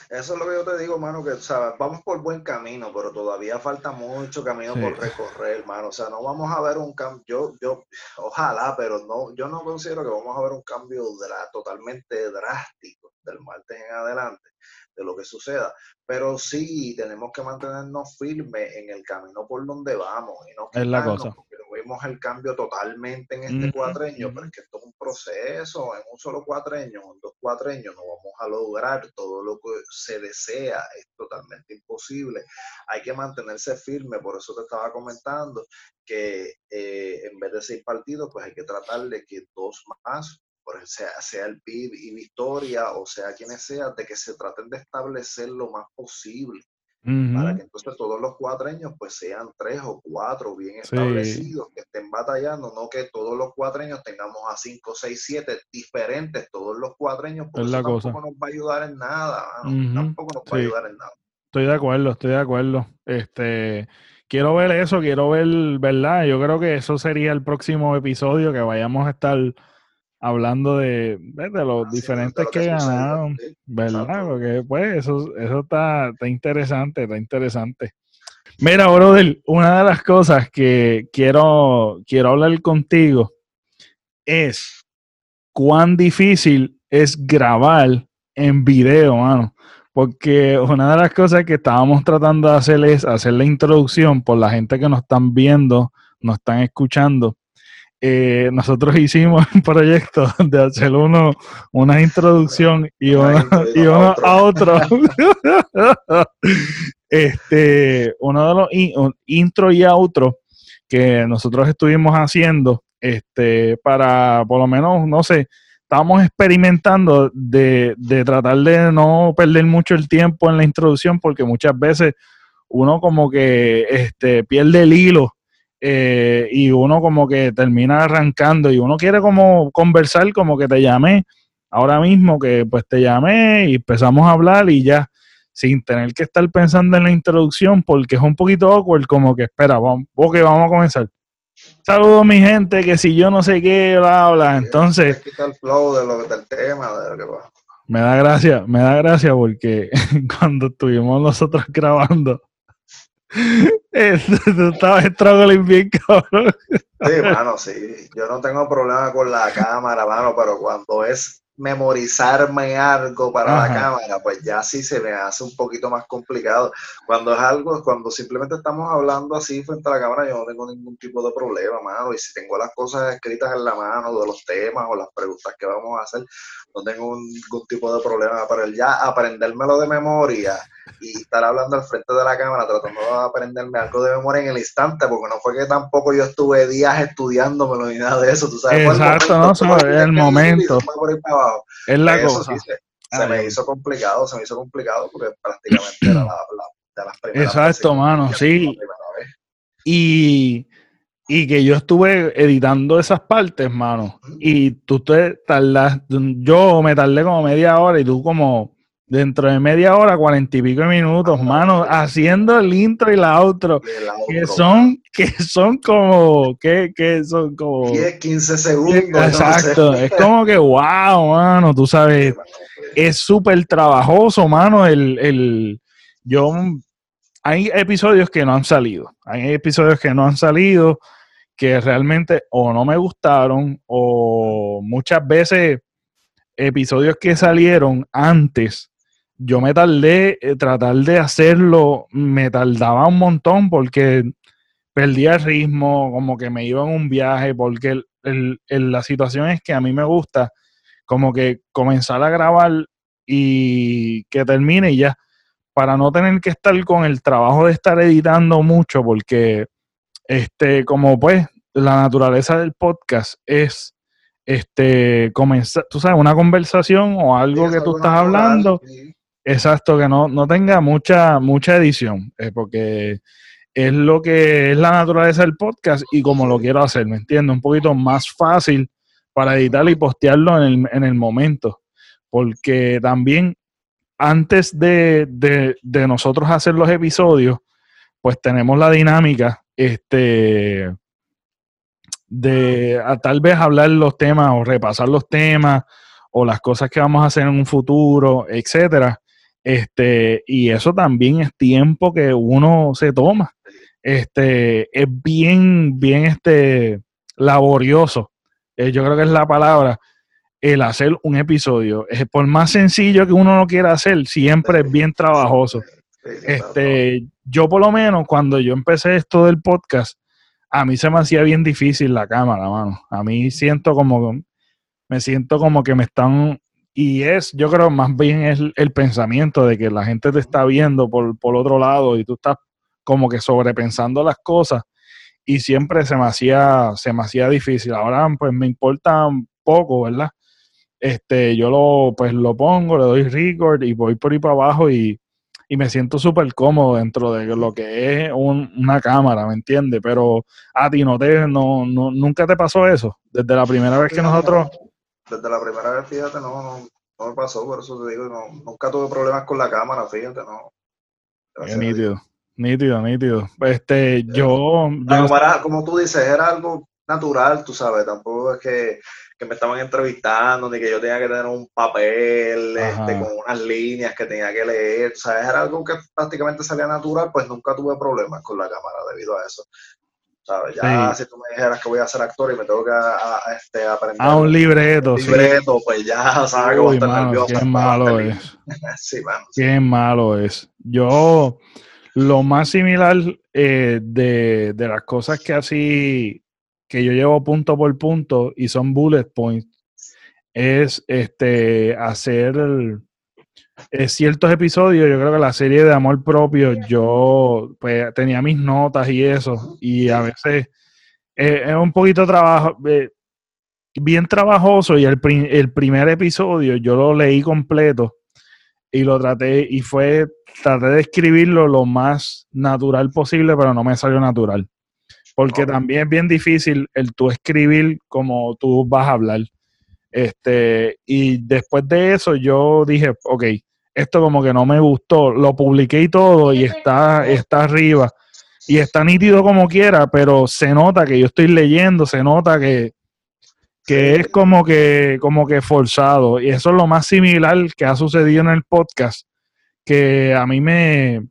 eso es lo que yo te digo, mano, que vamos por buen camino, pero todavía falta mucho camino por recorrer, hermano. O sea, no vamos a ver un cambio, yo, yo, ojalá, pero no, yo no considero que vamos a ver un cambio totalmente drástico del martes en adelante de lo que suceda. Pero sí tenemos que mantenernos firmes en el camino por donde vamos y no es la cosa vemos el cambio totalmente en este cuatreño, pero es que esto es un proceso, en un solo cuatreño, en dos cuatreños no vamos a lograr todo lo que se desea, es totalmente imposible. Hay que mantenerse firme, por eso te estaba comentando que eh, en vez de seis partidos, pues hay que tratar de que dos más sea, sea el PIB y Victoria o sea quienes sea, de que se traten de establecer lo más posible para que entonces todos los cuatreños pues sean tres o cuatro bien establecidos, que estén batallando, no que todos los cuatreños tengamos a cinco, seis, siete diferentes, todos los cuatreños, porque eso tampoco nos va a ayudar en nada, tampoco nos va a ayudar en nada. Estoy de acuerdo, estoy de acuerdo. Este, quiero ver eso, quiero ver, ¿verdad? Yo creo que eso sería el próximo episodio que vayamos a estar hablando de, de los diferentes que, ganaron, ¿verdad? Porque pues eso, eso está, está interesante, está interesante. Mira, brother, una de las cosas que quiero, quiero hablar contigo es cuán difícil es grabar en video, mano. Porque una de las cosas que estábamos tratando de hacer es hacer la introducción por la gente que nos están viendo, nos están escuchando eh, nosotros hicimos un proyecto de hacer uno, una introducción y uno, a otro. este, uno de los intro y outro que nosotros estuvimos haciendo, este, para por lo menos, no sé, estábamos experimentando de, de tratar de no perder mucho el tiempo en la introducción, porque muchas veces uno como que este, pierde el hilo eh, y uno como que termina arrancando y uno quiere como conversar como que te llamé ahora mismo que pues te llamé y empezamos a hablar y ya sin tener que estar pensando en la introducción porque es un poquito awkward como que espera, vamos, ok, vamos a comenzar. Saludos mi gente, que si yo no sé qué, bla, bla, entonces... Me da gracia, me da gracia porque cuando estuvimos nosotros grabando, Tú estabas struggling bien, cabrón. Sí, mano, sí. Yo no tengo problema con la cámara, mano, pero cuando es memorizarme algo para la cámara, pues ya sí se me hace un poquito más complicado. Cuando es algo, cuando simplemente estamos hablando así frente a la cámara, yo no tengo ningún tipo de problema, mano. Y si tengo las cosas escritas en la mano de los temas o las preguntas que vamos a hacer, no tengo ningún tipo de problema. Pero ya aprendérmelo de memoria y estar hablando al frente de la cámara tratando de aprenderme algo de memoria en el instante, porque no fue que tampoco yo estuve días estudiándomelo ni nada de eso, tú sabes. Exacto, no, es el momento. Es la cosa. se, me hizo complicado, se me hizo complicado porque prácticamente era la, de las primeras Exacto, mano, sí. Y, y que yo estuve editando esas partes, mano, y tú te tardas, yo me tardé como media hora y tú como dentro de media hora, cuarenta y pico minutos, mano, haciendo el intro y la outro, que son, que son como, que, que son como 10, 15 segundos. Exacto, es como que wow, mano, tú sabes, es súper trabajoso, mano, el, el, yo, hay episodios que no han salido, hay episodios que no han salido, que realmente o no me gustaron, o muchas veces episodios que salieron antes yo me tardé, eh, tratar de hacerlo, me tardaba un montón porque perdía el ritmo, como que me iba en un viaje, porque la situación es que a mí me gusta como que comenzar a grabar y que termine y ya, para no tener que estar con el trabajo de estar editando mucho, porque este, como pues la naturaleza del podcast es este comenzar, tú sabes, una conversación o algo que tú estás hablando. Exacto, que no, no tenga mucha, mucha edición, eh, porque es lo que es la naturaleza del podcast y como lo quiero hacer, ¿me entiendes? Un poquito más fácil para editar y postearlo en el, en el momento, porque también antes de, de, de, nosotros hacer los episodios, pues tenemos la dinámica este, de tal vez hablar los temas o repasar los temas o las cosas que vamos a hacer en un futuro, etcétera. Este, y eso también es tiempo que uno se toma. Este, es bien, bien este, laborioso. Eh, yo creo que es la palabra el hacer un episodio. Es por más sencillo que uno no quiera hacer, siempre es bien trabajoso. Este, yo por lo menos cuando yo empecé esto del podcast, a mí se me hacía bien difícil la cámara, mano. A mí siento como me siento como que me están y es, yo creo, más bien es el pensamiento de que la gente te está viendo por, por otro lado y tú estás como que sobrepensando las cosas y siempre se me hacía, se me hacía difícil. Ahora pues me importa poco, ¿verdad? Este, yo lo, pues lo pongo, le doy record y voy por ahí para abajo y, y me siento súper cómodo dentro de lo que es una cámara, ¿me entiendes? Pero a ti no te, no, no, nunca te pasó eso, desde la primera vez que nosotros... Desde la primera vez, fíjate, no, no, no me pasó, por eso te digo, no, nunca tuve problemas con la cámara, fíjate, no. nítido, nítido, nítido. Este, yo... como tú dices, era algo natural, tú sabes, tampoco es que que me estaban entrevistando, ni que yo tenía que tener un papel este, con unas líneas que tenía que leer. O sea, era algo que prácticamente salía natural, pues nunca tuve problemas con la cámara debido a eso. ¿Sabes? Ya si tú me dijeras que voy a ser actor y me tengo que este, aprender. A un libreto. Un libreto, pues ya sabes que voy a estar nervioso. Qué malo es. sí, mano. Qué malo es. Yo, lo más similar eh, de, de las cosas que así que yo llevo punto por punto y son bullet points, es este hacer eh, ciertos episodios. Yo creo que la serie de amor propio, yo pues, tenía mis notas y eso, y a veces eh, es un poquito trabajo, eh, bien trabajoso. Y el, el primer episodio yo lo leí completo y lo traté, y fue, traté de escribirlo lo más natural posible, pero no me salió natural porque también es bien difícil el tú escribir como tú vas a hablar. Este, y después de eso yo dije, ok, esto como que no me gustó, lo publiqué y todo y está, está arriba y está nítido como quiera, pero se nota que yo estoy leyendo, se nota que, que es como que, como que forzado. Y eso es lo más similar que ha sucedido en el podcast, que a mí me,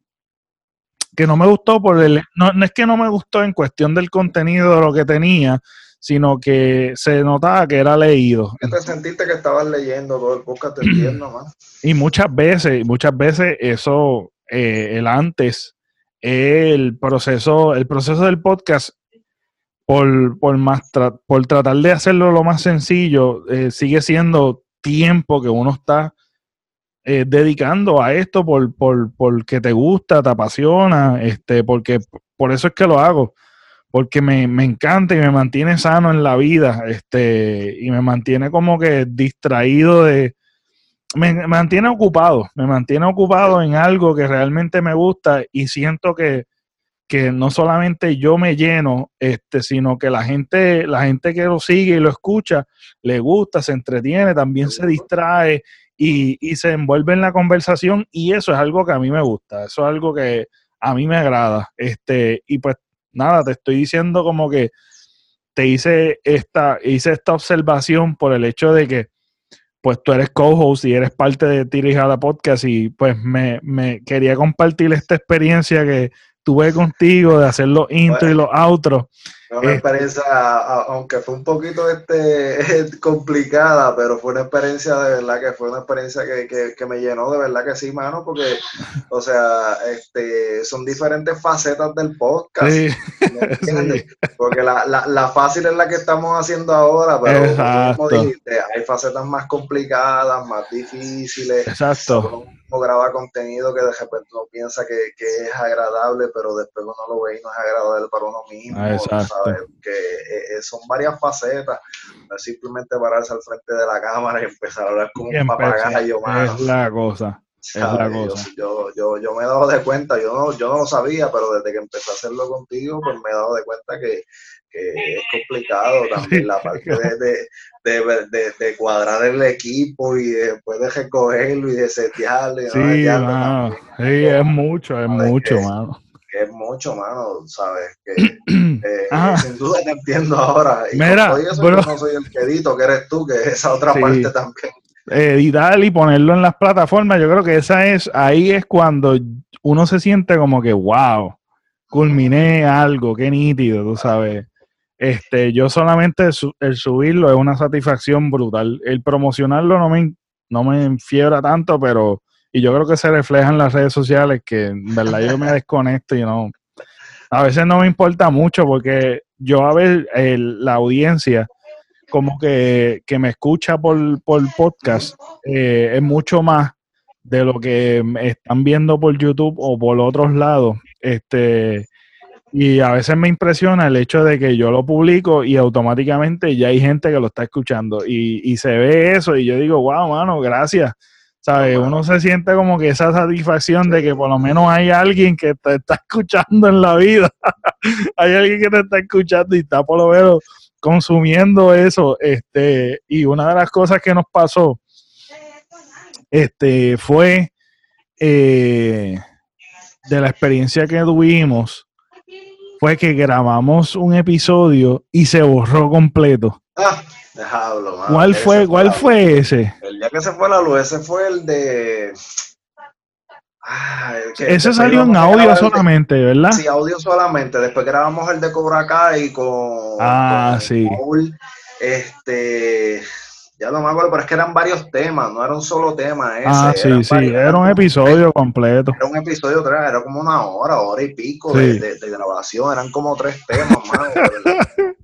que no me gustó por el, no, es que no me gustó en cuestión del contenido de lo que tenía, sino que se notaba que era leído. Te sentiste que estabas leyendo todo el podcast, te entiendo más. Y muchas veces, muchas veces eso, eh, el antes, el proceso, el proceso del podcast, por, por, más por tratar de hacerlo lo más sencillo, eh, sigue siendo tiempo que uno está eh, dedicando a esto por, por, porque te gusta, te apasiona, este, porque por eso es que lo hago, porque me, encanta y me mantiene sano en la vida, este, y me mantiene como que distraído de, me, mantiene ocupado, me mantiene ocupado en algo que realmente me gusta y siento que, que no solamente yo me lleno, este, sino que la gente, la gente que lo sigue y lo escucha, le gusta, se entretiene, también se distrae y, se envuelve en la conversación y eso es algo que a mí me gusta, eso es algo que a mí me agrada. Este, y pues nada, te estoy diciendo como que te hice esta, hice esta observación por el hecho de que pues tú eres co-host y eres parte de Tirijada Podcast y pues me, me, quería compartir esta experiencia que tuve contigo de hacer los intros y los outros una experiencia, aunque fue un poquito este, complicada, pero fue una experiencia de verdad que fue una experiencia que, que, me llenó de verdad que sí, mano, porque, o sea, este, son diferentes facetas del podcast. Sí. Porque la, la, la, fácil es la que estamos haciendo ahora, pero como dijiste, hay facetas más complicadas, más difíciles. Exacto uno graba contenido que de repente uno piensa que, es agradable, pero después uno lo ve y no es agradable para uno mismo. Ah, ¿sabes? Que eh, eh, son varias facetas. No es simplemente pararse al frente de la cámara y empezar a hablar como un papagayo, Es la cosa. Es la cosa. Yo, yo, yo, me he dado de cuenta, yo no, yo no lo sabía, pero desde que empecé a hacerlo contigo, pues me he dado de cuenta que, es complicado también la parte de, de, cuadrar el equipo y después de recogerlo y de setearlo. sí, sí, es mucho, es mucho, mano. Que es mucho, mano, ¿sabes? Que, eh, sin duda te entiendo ahora. Y Mira, eso yo no soy el quedito que eres tú, que es esa otra parte también. Editar y ponerlo en las plataformas, yo creo que esa es, ahí es cuando uno se siente como que, wow, culminé algo, qué nítido, tú sabes. Este, yo solamente el subirlo es una satisfacción brutal. El promocionarlo no me, no me enfiebra tanto, pero y yo creo que se refleja en las redes sociales que en verdad yo me desconecto y no. A veces no me importa mucho porque yo a ver la audiencia como que, me escucha por, por podcast eh, es mucho más de lo que están viendo por YouTube o por otros lados. Este, y a veces me impresiona el hecho de que yo lo publico y automáticamente ya hay gente que lo está escuchando y, se ve eso y yo digo, wow, mano, gracias. ¿Sabes? Uno se siente como que esa satisfacción de que por lo menos hay alguien que te está escuchando en la vida. hay alguien que te está escuchando y está por lo menos consumiendo eso. Este, y una de las cosas que nos pasó este, fue eh, de la experiencia que tuvimos, fue que grabamos un episodio y se borró completo. Ah, déjalo, ¿Cuál fue, cuál fue ese? El que se fue la luz, ese fue el de. Ah, que- Ese salió en audio de- solamente, ¿verdad? Sí, audio solamente. Después grabamos el de Cobra Kai con. Ah, con sí. Paul. Este. Ya no me acuerdo, pero es que eran varios temas, no era un solo tema ese. Ah, sí, sí, varios, era un episodio completo. Era un episodio, era como una hora, hora y pico Sí. de, de- de grabación, eran como tres temas, mano.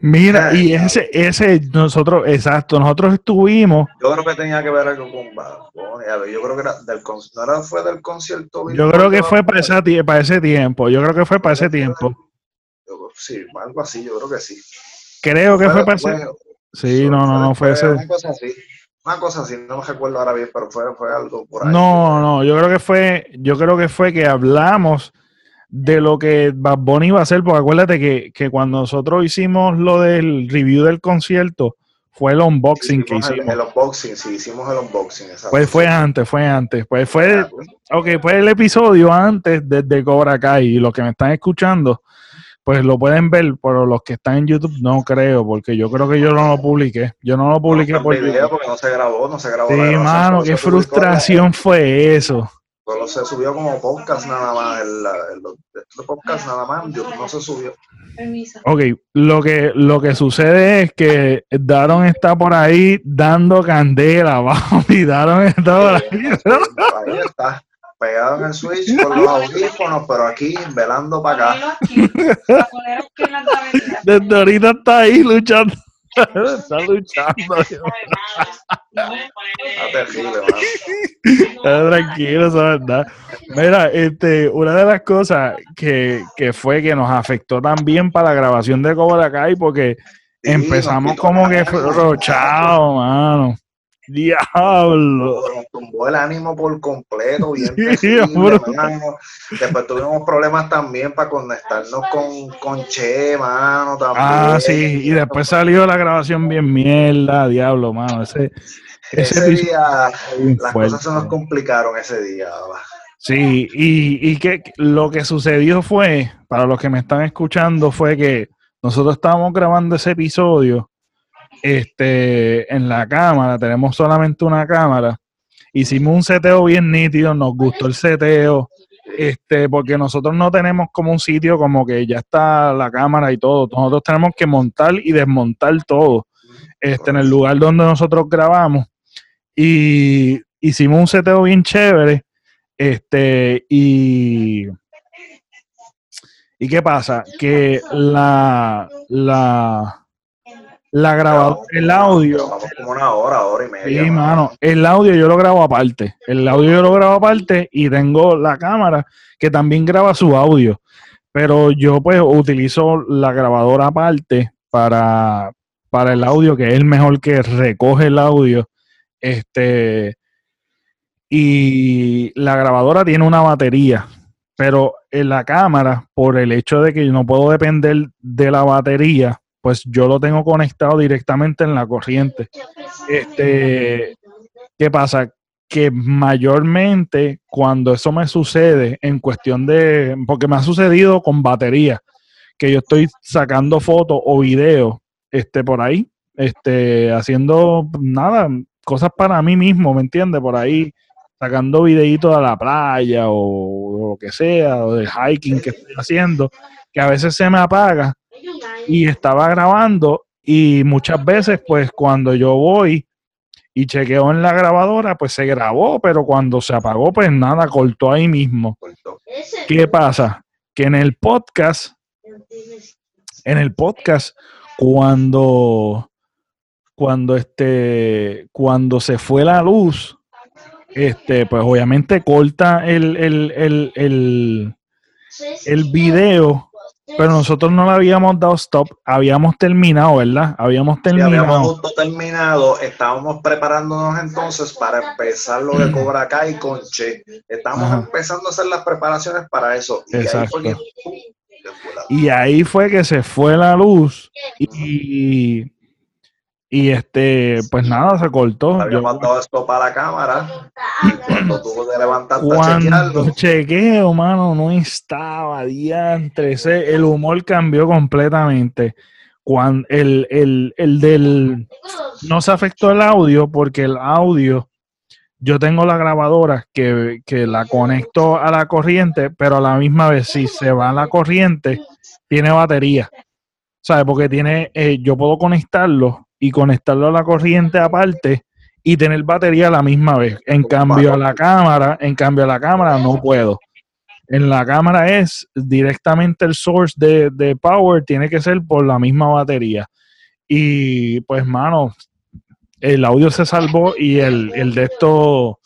Mira, Ah, y ese, ese, nosotros, exacto, nosotros estuvimos, Yo creo que tenía que ver algo con Bad Bunny, Yo creo que era del no era, fue del concierto. yo creo que fue para ese, tie- para ese tiempo, yo creo que fue para ese tiempo. Yo- Sí, algo así, yo creo que sí. Creo que fue para ese, después, sí, no, no, no fue ese. Una cosa así. Una cosa así, no me recuerdo ahora bien, pero fue, fue algo por ahí. No, no, yo creo que fue, yo creo que fue que hablamos de lo que Bad Bunny iba a hacer, porque acuérdate que, que cuando nosotros hicimos lo del review del concierto, fue el unboxing que Hicimos el, unboxing, sí, hicimos el unboxing. exacto. Pues fue antes, fue antes. Pues fue, pues, ok, fue el episodio antes de, de Cobra Kai. Y los que me están escuchando, pues lo pueden ver, pero los que están en YouTube no creo, porque yo creo que yo no lo publiqué. Yo no lo publiqué no por video YouTube. porque no se grabó, no se grabó. Sí, grabación, mano, qué se publicó frustración fue eso. Solo se subió como podcast nada más. El, el, el podcast nada más, YouTube no se subió. Permiso. Ok, lo que, lo que sucede es que Daron está por ahí dando candela, vamos, y Daron está por ahí. Ahí está, pegado en el switch con los audífonos, pero aquí velando para acá. Desde ahorita está ahí luchando. está luchando. Está terrible, mano. Está tranquilo, esa verdad. Mira, este, una de las cosas que, que fue que nos afectó también para la grabación de Cobra Kai, porque empezamos como que rochado, mano. Diablo. Nos tumbó el ánimo por completo, bien mano. Después tuvimos problemas también para conectarnos con, con Che, mano, también. Ah, sí, y después salió la grabación bien mierda, diablo, mano. Ese, ese Ese episodio día, las fuerte. cosas se nos complicaron ese día. va. Sí, y, y que lo que sucedió fue, para los que me están escuchando, fue que nosotros estábamos grabando ese episodio este, en la cámara, tenemos solamente una cámara. Hicimos un seteo bien nítido, nos gustó el seteo, este, porque nosotros no tenemos como un sitio como que ya está la cámara y todo. Nosotros tenemos que montar y desmontar todo este, en el lugar donde nosotros grabamos. Y hicimos un seteo bien chévere. Este, y. ¿Y qué pasa? Que la. La. La grabadora, el audio. Como una hora, hora y media. Sí, mano. El audio yo lo grabo aparte. El audio yo lo grabo aparte y tengo la cámara que también graba su audio. Pero yo pues utilizo la grabadora aparte para, para el audio, que es el mejor que recoge el audio. Este. Y la grabadora tiene una batería. Pero en la cámara, por el hecho de que yo no puedo depender de la batería, pues yo lo tengo conectado directamente en la corriente. Este, ¿qué pasa? Que mayormente cuando eso me sucede en cuestión de, porque me ha sucedido con batería, que yo estoy sacando fotos o videos este, por ahí, este, haciendo nada, cosas para mí mismo, ¿me entiendes? Por ahí sacando videitos a la playa o, lo que sea, o de hiking que estoy haciendo, que a veces se me apaga y estaba grabando y muchas veces pues cuando yo voy y chequeo en la grabadora pues se grabó, pero cuando se apagó pues nada, cortó ahí mismo. ¿Qué pasa? Que en el podcast, en el podcast, cuando, cuando este, cuando se fue la luz, este, pues obviamente corta el, el, el, el, el video pero nosotros no le habíamos dado stop, habíamos terminado, ¿verdad? Habíamos terminado. habíamos justo terminado, estábamos preparándonos entonces para empezar lo de Cobra Kai con Che. Estábamos Ajá. empezando a hacer las preparaciones para eso. Y ahí Exacto. fue que, ¡pum! se fue Y ahí fue que se fue la luz y, y este, pues nada, se cortó. Había Yo- mandado esto para la cámara y cuando tú te levantaste a cuando chequearlo, chequeo, mano, no estaba diantre. ese- el humor cambió completamente. Cuando el, el, el del no se afectó el audio porque el audio yo tengo la grabadora que, que la conecto a la corriente, pero a la misma vez si se va la corriente tiene batería. ¿Sabes? Porque tiene, eh, yo puedo conectarlo y conectarlo a la corriente aparte y tener batería a la misma vez. En cambio a la cámara, en cambio a la cámara no puedo. En la cámara es directamente el source de, de power, tiene que ser por la misma batería. Y pues, mano, el audio se salvó y el, el de esto,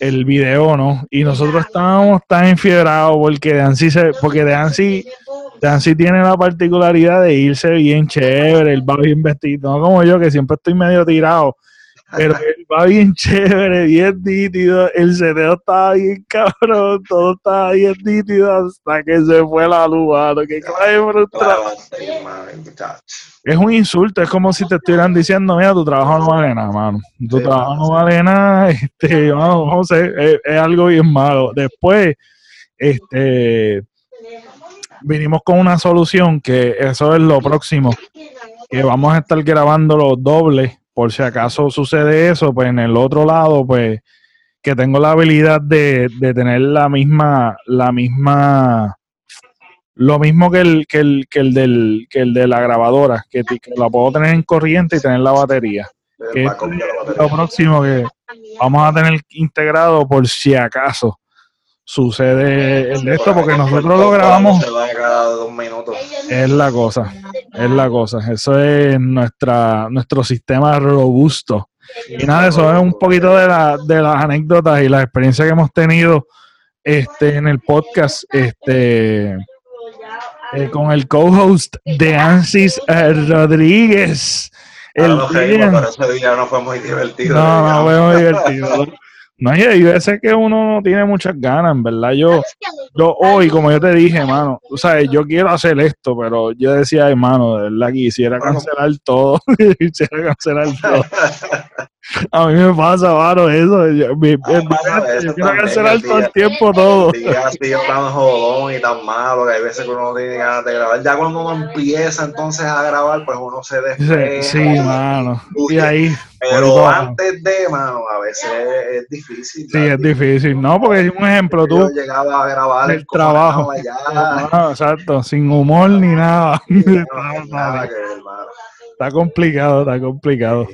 el video, ¿no? Y nosotros estábamos tan enfiebrados porque Dancy se, porque Dancy, Dancy tiene la particularidad de irse bien chévere, él va bien vestido, no como yo que siempre estoy medio tirado. Pero él va bien chévere, bien nítido. El seteo estaba bien cabrón, todo estaba bien nítido hasta que se fue la luz, mano. Que. Es un insulto, es como si te estuvieran diciendo, mira, tu trabajo no vale nada, mano. Tu Sí, trabajo no vale nada, este, mano, ver, es, es algo bien malo. Después, este, vinimos con una solución que eso es lo próximo, que vamos a estar grabando los dobles, por si acaso sucede eso, pues en el otro lado, pues, que tengo la habilidad de, de tener la misma, la misma, lo mismo que el, que el, que el del, que el de la grabadora, que, la puedo tener en corriente y tener la batería. Que es batería. lo próximo que vamos a tener integrado por si acaso sucede el de esto, porque nosotros lo grabamos, cada dos minutos. es la cosa, es la cosa, eso es nuestra, nuestro sistema robusto. Y nada, eso es un poquito de, la, de las anécdotas y las experiencias que hemos tenido este, en el podcast este, eh, con el co-host de Ansis eh, Rodríguez. El ese día no fue muy divertido. No, no, fue muy divertido. No, y hay veces que uno no tiene muchas ganas, en verdad. Yo, yo hoy, como yo te dije, hermano, tú sabes, yo quiero hacer esto, pero yo decía, hermano, de verdad quisiera cancelar todo, quisiera cancelar todo. A mí me pasa, mano, eso. Yo, mi- Ah, en mi mano, mente, eso yo quiero también, cancelar el todo el tiempo todo. El día así tan jodón y tan malo que hay veces que uno no tiene ganas de grabar. Ya cuando uno empieza entonces a grabar, pues uno se despeja. Sí, sí, mano. Y ahí, Pero antes de, mano, a veces es difícil. sí, es difícil. No, porque un ejemplo, tú, Yo llegaba a grabar el trabajo. allá. no, exacto, sin humor ni nada. No, no, nada que ver, mano. Está complicado, está complicado.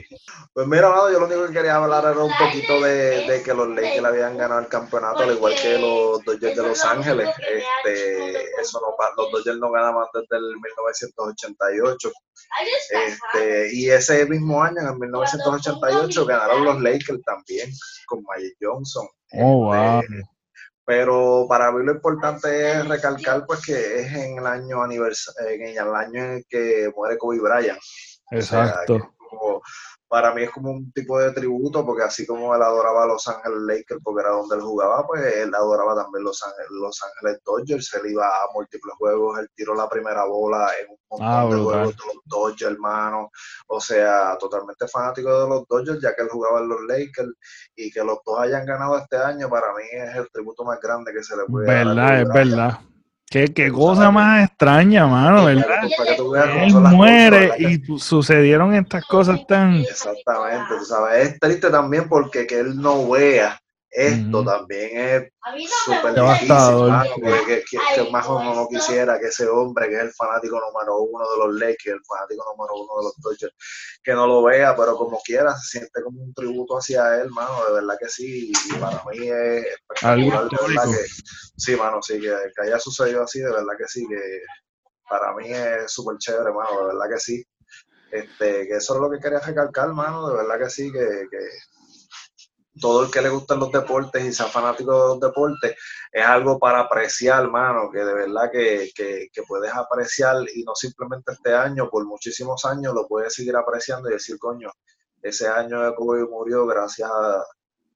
Pues mira, mano, yo lo único que quería hablar era un poquito de, de que los Lakers habían ganado el campeonato, al igual que los Dodgers de Los Ángeles. Este, eso no, pa- los Dodgers no ganaban desde el 1988. Este, y ese mismo año, en el 1988, ganaron los Lakers también, con Magic Johnson. Oh, wow. Este, pero para mí lo importante es recalcar pues que es en el año anivers en el año en el que muere Kobe Bryant. O sea, Exacto. es como- para mí es como un tipo de tributo, porque así como él adoraba a Los Ángeles Lakers, porque era donde él jugaba, pues él adoraba también Los Ángeles, Los Ángeles Dodgers. Él iba a múltiples juegos, él tiró la primera bola en un montón Ah, de brutal. juegos de los Dodgers, hermano. O sea, totalmente fanático de los Dodgers, ya que él jugaba en los Lakers y que los dos hayan ganado este año, para mí es el tributo más grande que se le puede dar. a Verdad, es verdad. Qué, qué cosa más extraña, mano, ¿verdad? Él muere y sucedieron estas cosas tan... Exactamente, tú sabes, es triste también porque que él no vea esto también es súper difícil, Devastador. mano, porque que, que- que más uno no quisiera que ese hombre que es el fanático número uno de los Lakers, el fanático número uno de los Dodgers, que no lo vea, pero como quiera, se siente como un tributo hacia él, mano, de verdad que sí, y para mí es Algo espectacular, de verdad histórico. que sí, mano, sí, que, que haya sucedido así, de verdad que sí, que para mí es súper chévere, mano, de verdad que sí. Este, que eso es lo que quería recalcar, mano, de verdad que sí, que, que todo el que le gustan los deportes y sea fanático de los deportes, es algo para apreciar, hermano, que de verdad que, que, que, puedes apreciar y no simplemente este año, por muchísimos años lo puedes seguir apreciando y decir, coño, ese año de Kobe murió gracias a,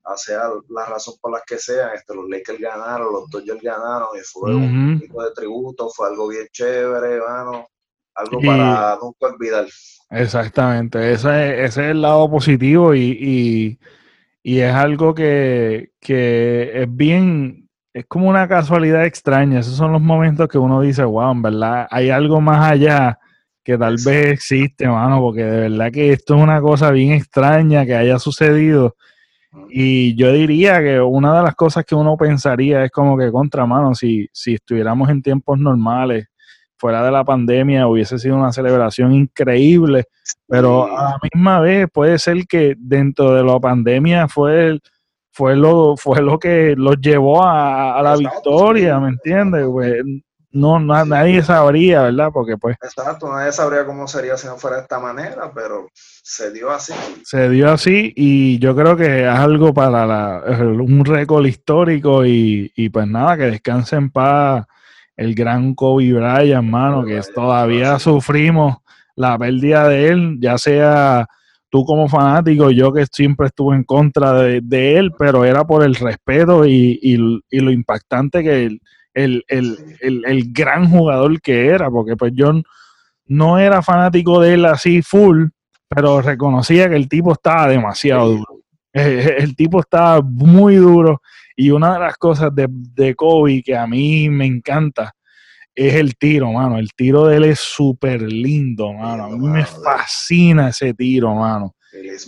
a sea la razón por las que sean, este, los Lakers ganaron, los Dodgers ganaron y fue un tipo de tributo, fue algo bien chévere, hermano, algo para nunca olvidar. Exactamente, ese, ese es el lado positivo y, y, y es algo que, que, es bien, es como una casualidad extraña. Esos son los momentos que uno dice, wow, en verdad, hay algo más allá que tal vez existe, mano, porque de verdad que esto es una cosa bien extraña que haya sucedido. Y yo diría que una de las cosas que uno pensaría es como que contra mano, si, si estuviéramos en tiempos normales, fuera de la pandemia hubiese sido una celebración increíble, pero a la misma vez puede ser que dentro de la pandemia fue fue lo fue lo que los llevó a, la victoria, ¿me entiendes? Pues, no, nadie sabría, ¿verdad? Porque pues... Exacto, nadie sabría cómo sería si no fuera de esta manera, pero se dio así. Se dio así y yo creo que es algo para la, un récord histórico y, y pues nada, que descanse en paz el gran Kobe Bryant, mano, que todavía sufrimos la pérdida de él, ya sea tú como fanático, yo que siempre estuve en contra de, él, pero era por el respeto y, lo impactante que el, el, gran jugador que era, porque pues yo no era fanático de él así full, pero reconocía que el tipo estaba demasiado duro. El, tipo estaba muy duro y una de las cosas de, de Kobe que a mí me encanta es el tiro, mano. El tiro de él es súper lindo, mano. A mí me fascina ese tiro, mano.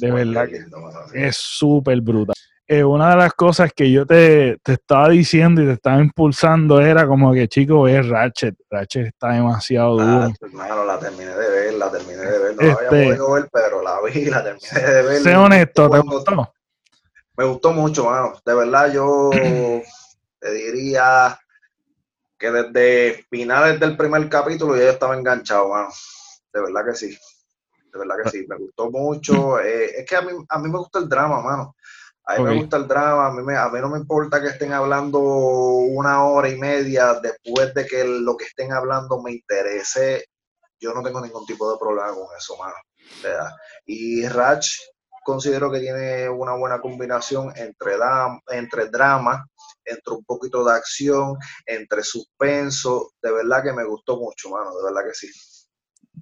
De verdad que es súper brutal. Eh, una de las cosas que yo te, estaba diciendo y te estaba impulsando era como que, chico, es Ratchet. Ratchet está demasiado duro. Claro, la terminé de ver, la terminé de ver. No la había este podido ver, pero la vi, la terminé de ver. Sé honesto, ¿te gustó? Me gustó mucho, mano. De verdad, yo te diría que desde finales del primer capítulo ya yo estaba enganchado, mano. De verdad que sí. De verdad que sí. Me gustó mucho. Eh, es que a mí, a mí me gusta el drama, mano. A mí me gusta el drama, a mí, me, a mí no me importa que estén hablando una hora y media después de que lo que estén hablando me interese. Yo no tengo ningún tipo de problema con eso, mano. y Rach considero que tiene una buena combinación entre, entre drama, entre un poquito de acción, entre suspenso. De verdad que me gustó mucho, mano, de verdad que sí.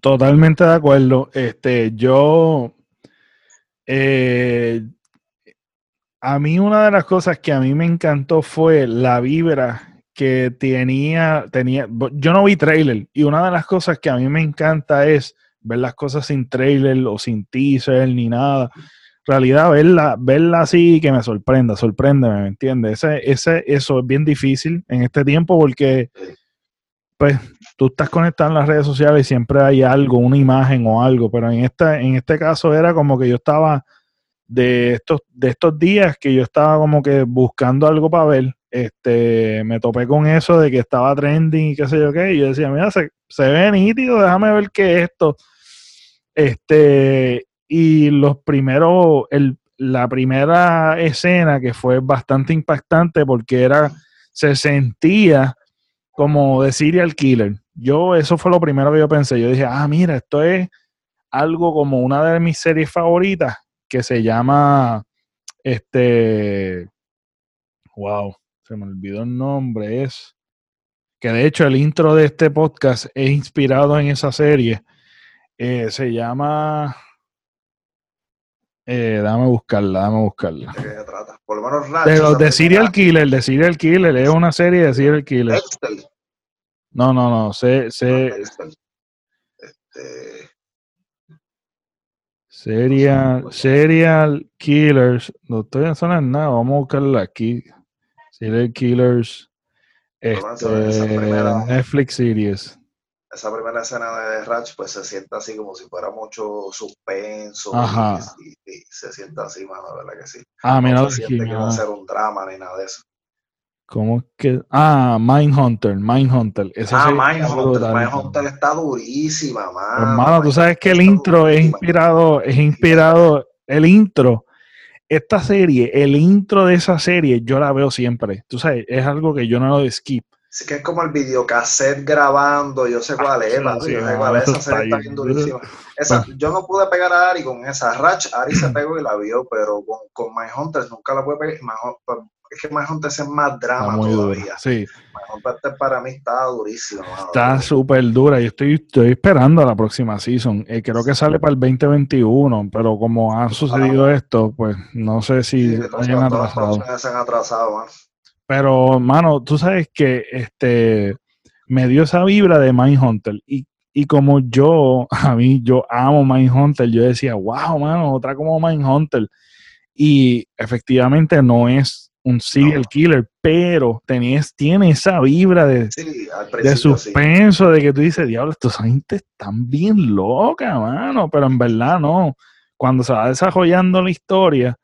Totalmente de acuerdo. Este, yo, eh, a mí una de las cosas que a mí me encantó fue la vibra que tenía, tenía, yo no vi trailer y una de las cosas que a mí me encanta es ver las cosas sin trailer o sin teaser ni nada realidad verla, verla así que me sorprenda, sorpréndeme, ¿me entiendes? Ese, ese, eso es bien difícil en este tiempo porque pues tú estás conectado en las redes sociales y siempre hay algo, una imagen o algo, pero en esta, en este caso era como que yo estaba de estos, de estos días que yo estaba como que buscando algo para ver, este, me topé con eso de que estaba trending y qué sé yo qué, y yo decía, mira, se, se ve nítido, déjame ver qué es esto. Este, y los primeros, el, la primera escena que fue bastante impactante porque era, se sentía como de serial killer. Yo, eso fue lo primero que yo pensé. Yo dije, ah, mira, esto es algo como una de mis series favoritas que se llama, este, wow, se me olvidó el nombre, es, que de hecho el intro de este podcast es inspirado en esa serie. Eh, se llama, eh, dame buscarla, dame buscarla. ¿De qué se trata? Por lo menos De los de Serial Killer, de Serial Killer, es una serie de Serial Killer. No, no, no, sé, sé. Este... Serial, serial Killers, no estoy en nada, vamos a buscarla aquí. Serial Killers, este, Netflix Series esa primera escena de Ratch pues se siente así como si fuera mucho suspenso y, se siente así, mano, verdad que sí. Ah, mira, no se siente que va a ser un drama ni nada de eso. ¿Cómo que? Ah, Mindhunter, Mindhunter. ah, Mindhunter, Mindhunter está durísima, mano. Hermano, tú sabes que el intro es inspirado, es inspirado, el intro esta serie, el intro de esa serie, yo la veo siempre. Tú sabes, es algo que yo no lo skip. Sí, que es como el videocassette grabando, yo sé cuál es, sí, papi, sí, yo sé no, cuál es, eso esa serie está bien durísima. Esa, yo no pude pegar a Ari con esa, Ratch, Ari se pegó y la vio, pero con, con My Hunters nunca la pude pegar, es que My Hunters es más drama muy dura. todavía, Sí, My Hunters para mí está durísimo. está súper dura. Yo estoy, estoy esperando la próxima season. Eh, creo que sale para el 2021, pero como ha sucedido esto, pues no sé si Sí, hayan atrasado. se han atrasado, mano. Pero, mano, tú sabes que este me dio esa vibra de Mindhunter. Y, y como yo, a mí, yo amo Mindhunter, yo decía, wow, mano, otra como Mindhunter. Y efectivamente no es un serial No. killer, pero tenía, tiene esa vibra de, Sí, de sí. suspenso, de que tú dices, diablo, estos gente están bien loca, mano, pero en verdad no. Cuando se va desarrollando la historia,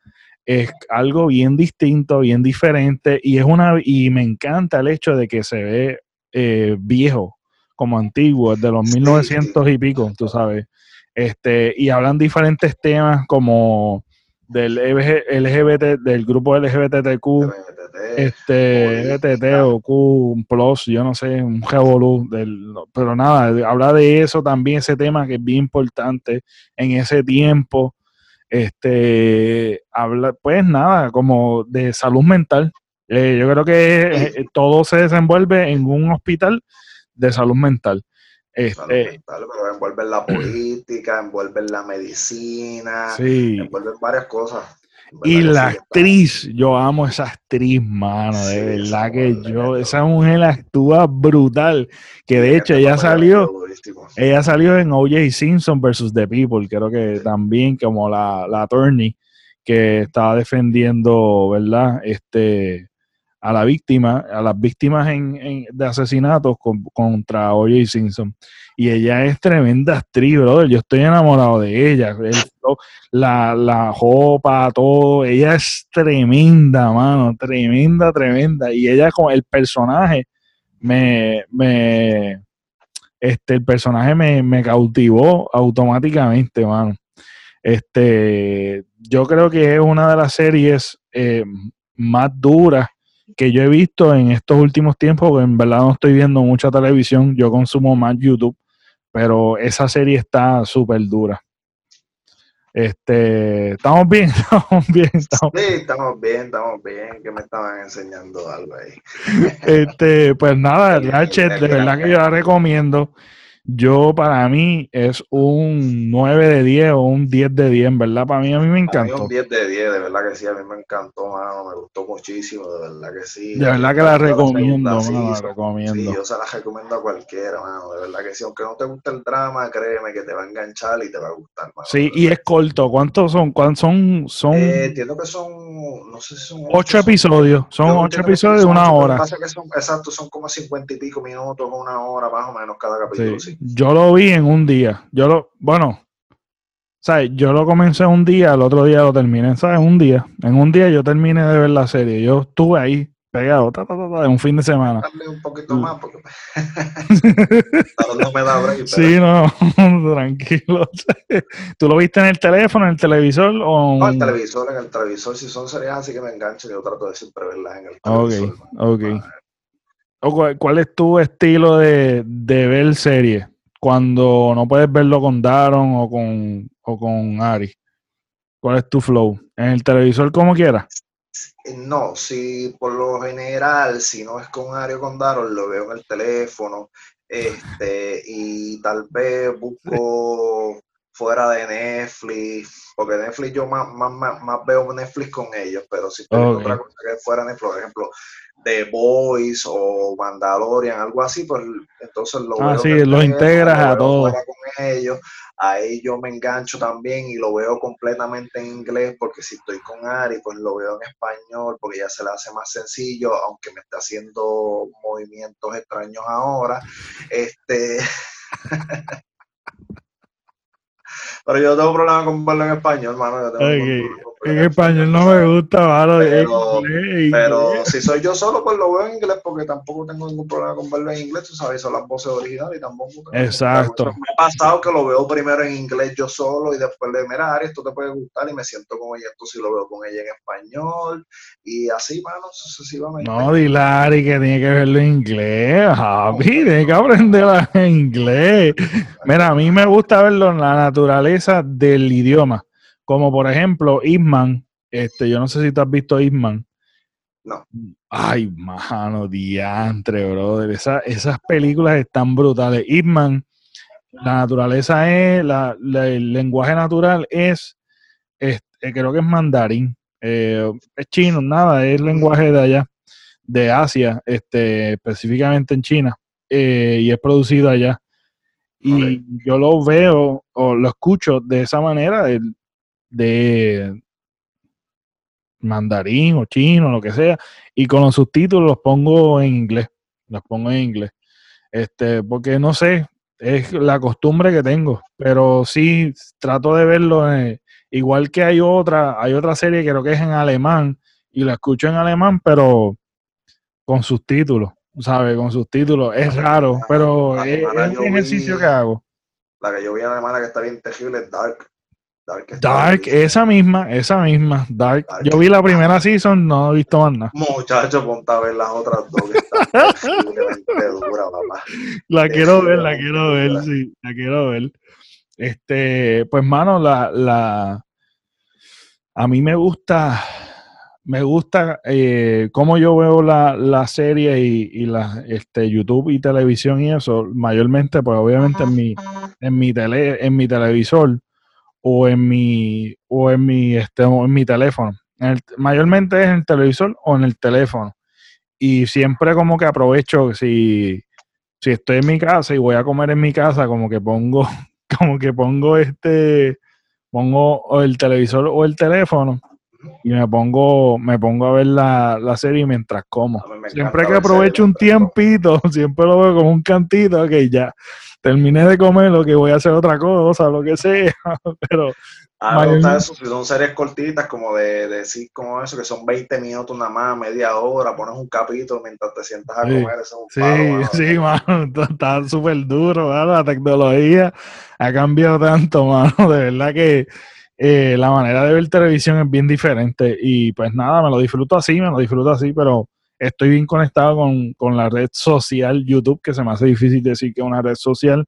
es algo bien distinto, bien diferente, y es una, y me encanta el hecho de que se ve eh, viejo, como antiguo, de los Sí, 1900 y pico, tú sabes. Este, y hablan diferentes temas como del LG LGBT, del grupo LGBTQ, LGBTT, este. LTT o Q, un plus, yo no sé, un revolú, del, pero nada, habla de eso también, ese tema que es bien importante en ese tiempo. Este, habla, pues nada, como de salud mental. Eh, yo creo que eh, todo se desenvuelve en un hospital de salud mental. Este, pero envuelven la política, envuelven la medicina, sí. envuelven varias cosas. Y ¿Verdad que la actriz, yo amo esa actriz, mano, de verdad que mujer, yo, esa mujer actúa brutal, que de hecho ella salió, ella salió en O.J. Simpson versus The People, creo que también como la, la attorney que estaba defendiendo, ¿verdad? Este, a la víctima, a las víctimas en, en- de asesinatos con- contra O.J. Simpson. Y ella es tremenda actriz, brother. Yo estoy enamorado de ella. La, la jopa, todo. Ella es tremenda, mano. Tremenda, tremenda. Y ella con el personaje me, me este, el personaje me, me cautivó automáticamente, mano. Este, yo creo que es una de las series eh, más duras que yo he visto en estos últimos tiempos, porque en verdad no estoy viendo mucha televisión, yo consumo más YouTube, pero esa serie está súper dura. Este, estamos bien, estamos bien, estamos Sí, estamos bien, estamos bien, que me estaban enseñando algo ahí. Este, pues nada, sí, de verdad que yo la recomiendo. Yo, para mí, es un 9 de 10 o un 10 de 10, en verdad. Para mí, a mí me A mí encantó. un 10 de 10, de verdad que sí, a mí me encantó, mano, me gustó muchísimo, de verdad que sí. De verdad que la Toda recomiendo, segunda mano, la season. recomiendo. Sí, yo se la recomiendo a cualquiera, mano, de verdad que sí. Aunque no te guste el drama, créeme que te va a enganchar y te va a gustar, mano. Sí, y es corto. ¿Cuántos son? ¿Cuántos son? Son Eh, entiendo que son, no sé si son ocho son- episodios. Son yo ocho entiendo que episodios de una hora. que son, exacto, son como cincuenta y pico minutos, una hora más o menos cada capítulo, Sí. Yo lo vi en un día. Yo lo, bueno, ¿sabes? Yo lo comencé un día, el otro día lo terminé, ¿sabes? Un día. En un día yo terminé de ver la serie. Yo estuve ahí pegado, ta, ta, ta, ta, en un fin de semana. Un poquito más porque no me da break. Sí, no, tranquilo. ¿Tú lo viste en el teléfono, en el televisor o No, el en- televisor, en el televisor, si son series así que me enganchan, yo trato de siempre verlas en el Ok, televisor. ok. mano. O cuál, es tu estilo de, de ver series cuando no puedes verlo con Daron o con, o con Ari? ¿Cuál es tu flow? ¿En el televisor como quieras? No, si por lo general, si no es con Ario con Daron, lo veo en el teléfono, este, y tal vez busco fuera de Netflix, porque Netflix yo más, más, más, más veo Netflix con ellos, pero si Ok. otra cosa que fuera de Netflix, por ejemplo, The Voice o Mandalorian, algo así, pues entonces lo Ah, veo sí, en el lo teléfono, integras lo a veo todo. fuera con ellos, ahí yo me engancho también y lo veo completamente en inglés porque si estoy con Ari, pues lo veo en español porque ya se le hace más sencillo, aunque me está haciendo movimientos extraños ahora. Este, Pero yo tengo problema con verlo en español, hermano. Yo tengo Ok. En verlo español no me gusta, mano. Pero- si soy yo solo, pues lo veo en inglés porque tampoco tengo ningún problema con verlo en inglés, tú sabes, son las voces originales y tampoco Exacto. Me ha pasado que lo veo primero en inglés yo solo y después le mira, Ari, esto te puede gustar y me siento con ella, esto sí lo veo con ella en español y así, mano, sucesivamente. No, Dilari, que tiene que verlo en inglés, Javi, tiene que aprenderlo en inglés. Mira, a mí me gusta verlo en la naturaleza del idioma, como por ejemplo Isman, este, yo no sé si tú has visto Isman. No. Ay, mano, diantre, brother, esa- esas películas están brutales. Isman, la naturaleza es, la- la- el lenguaje natural es, este, creo que es mandarín, eh, es chino, nada, es lenguaje de allá de Asia, este, específicamente en China, eh, y es producido allá. Y yo lo veo o lo escucho de esa manera, de, de mandarín o chino, lo que sea, y con los subtítulos los pongo en inglés, los pongo en inglés. Este, porque no sé, es la costumbre que tengo, pero sí trato de verlo, eh, igual que hay otra, hay otra serie que creo que es en alemán, y la escucho en alemán, pero con subtítulos, ¿sabes? Con subtítulos. Es raro, pero es, es ejercicio vi- que hago. La que yo vi en alemana que está bien terrible es Dark. Dark, Dark, esa misma, esa misma, Dark. Dark. Yo vi la primera season, no he visto más nada. Muchacho, ponte a ver las otras dos que están terriblemente duras, papá. La quiero ver, es la la quiero ver, sí, la quiero ver. Este, pues mano, la, la, a mí me gusta, me gusta eh, cómo yo veo la, la serie y, y la, este, YouTube y televisión y eso, mayormente, pues obviamente en mi, en mi tele, en mi televisor o en mi, o en mi, este, o en mi teléfono. En el- mayormente es en el televisor o en el teléfono. Y siempre como que aprovecho si, si estoy en mi casa y voy a comer en mi casa, como que pongo, como que pongo este, pongo o el televisor o el teléfono y me pongo, me pongo a ver la, la serie mientras como. Siempre que aprovecho un tiempito, siempre lo veo como un cantito, que ya terminé de comer, lo que voy a hacer otra cosa, lo que sea, pero Ah, gusta Mayormente- eso, si son series cortitas como de, de sí, como eso, que son 20 minutos nada más, media hora, pones un capítulo mientras te sientas a Sí, comer, eso es Sí, un palo, mano. sí, mano, está súper duro, mano. La tecnología ha cambiado tanto, mano. De verdad que eh, la manera de ver televisión es bien diferente. Y pues nada, me lo disfruto así, me lo disfruto así, pero estoy bien conectado con, con la red social YouTube, que se me hace difícil decir que es una red social.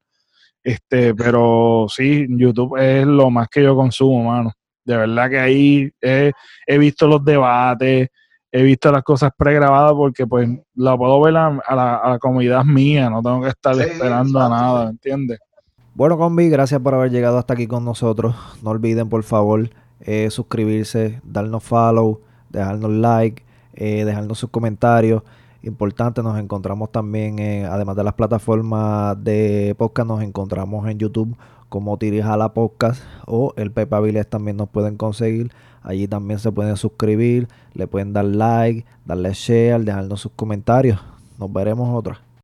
Este, pero sí, YouTube es lo más que yo consumo, mano. De verdad que ahí he, he visto los debates, he visto las cosas pregrabadas porque pues la puedo ver a, a la, a la comodidad mía, no tengo que estar Sí, esperando a nada. ¿entiendes? Bueno, combi, gracias por haber llegado hasta aquí con nosotros. No olviden, por favor, eh, suscribirse, darnos follow, dejarnos like, eh, dejarnos sus comentarios. Importante, nos encontramos también, además de las plataformas de podcast, nos encontramos en YouTube como Tirijala Podcast o el Pepa Avilés también nos pueden conseguir. Allí también se pueden suscribir, le pueden dar like, darle share, dejarnos sus comentarios. Nos veremos otra.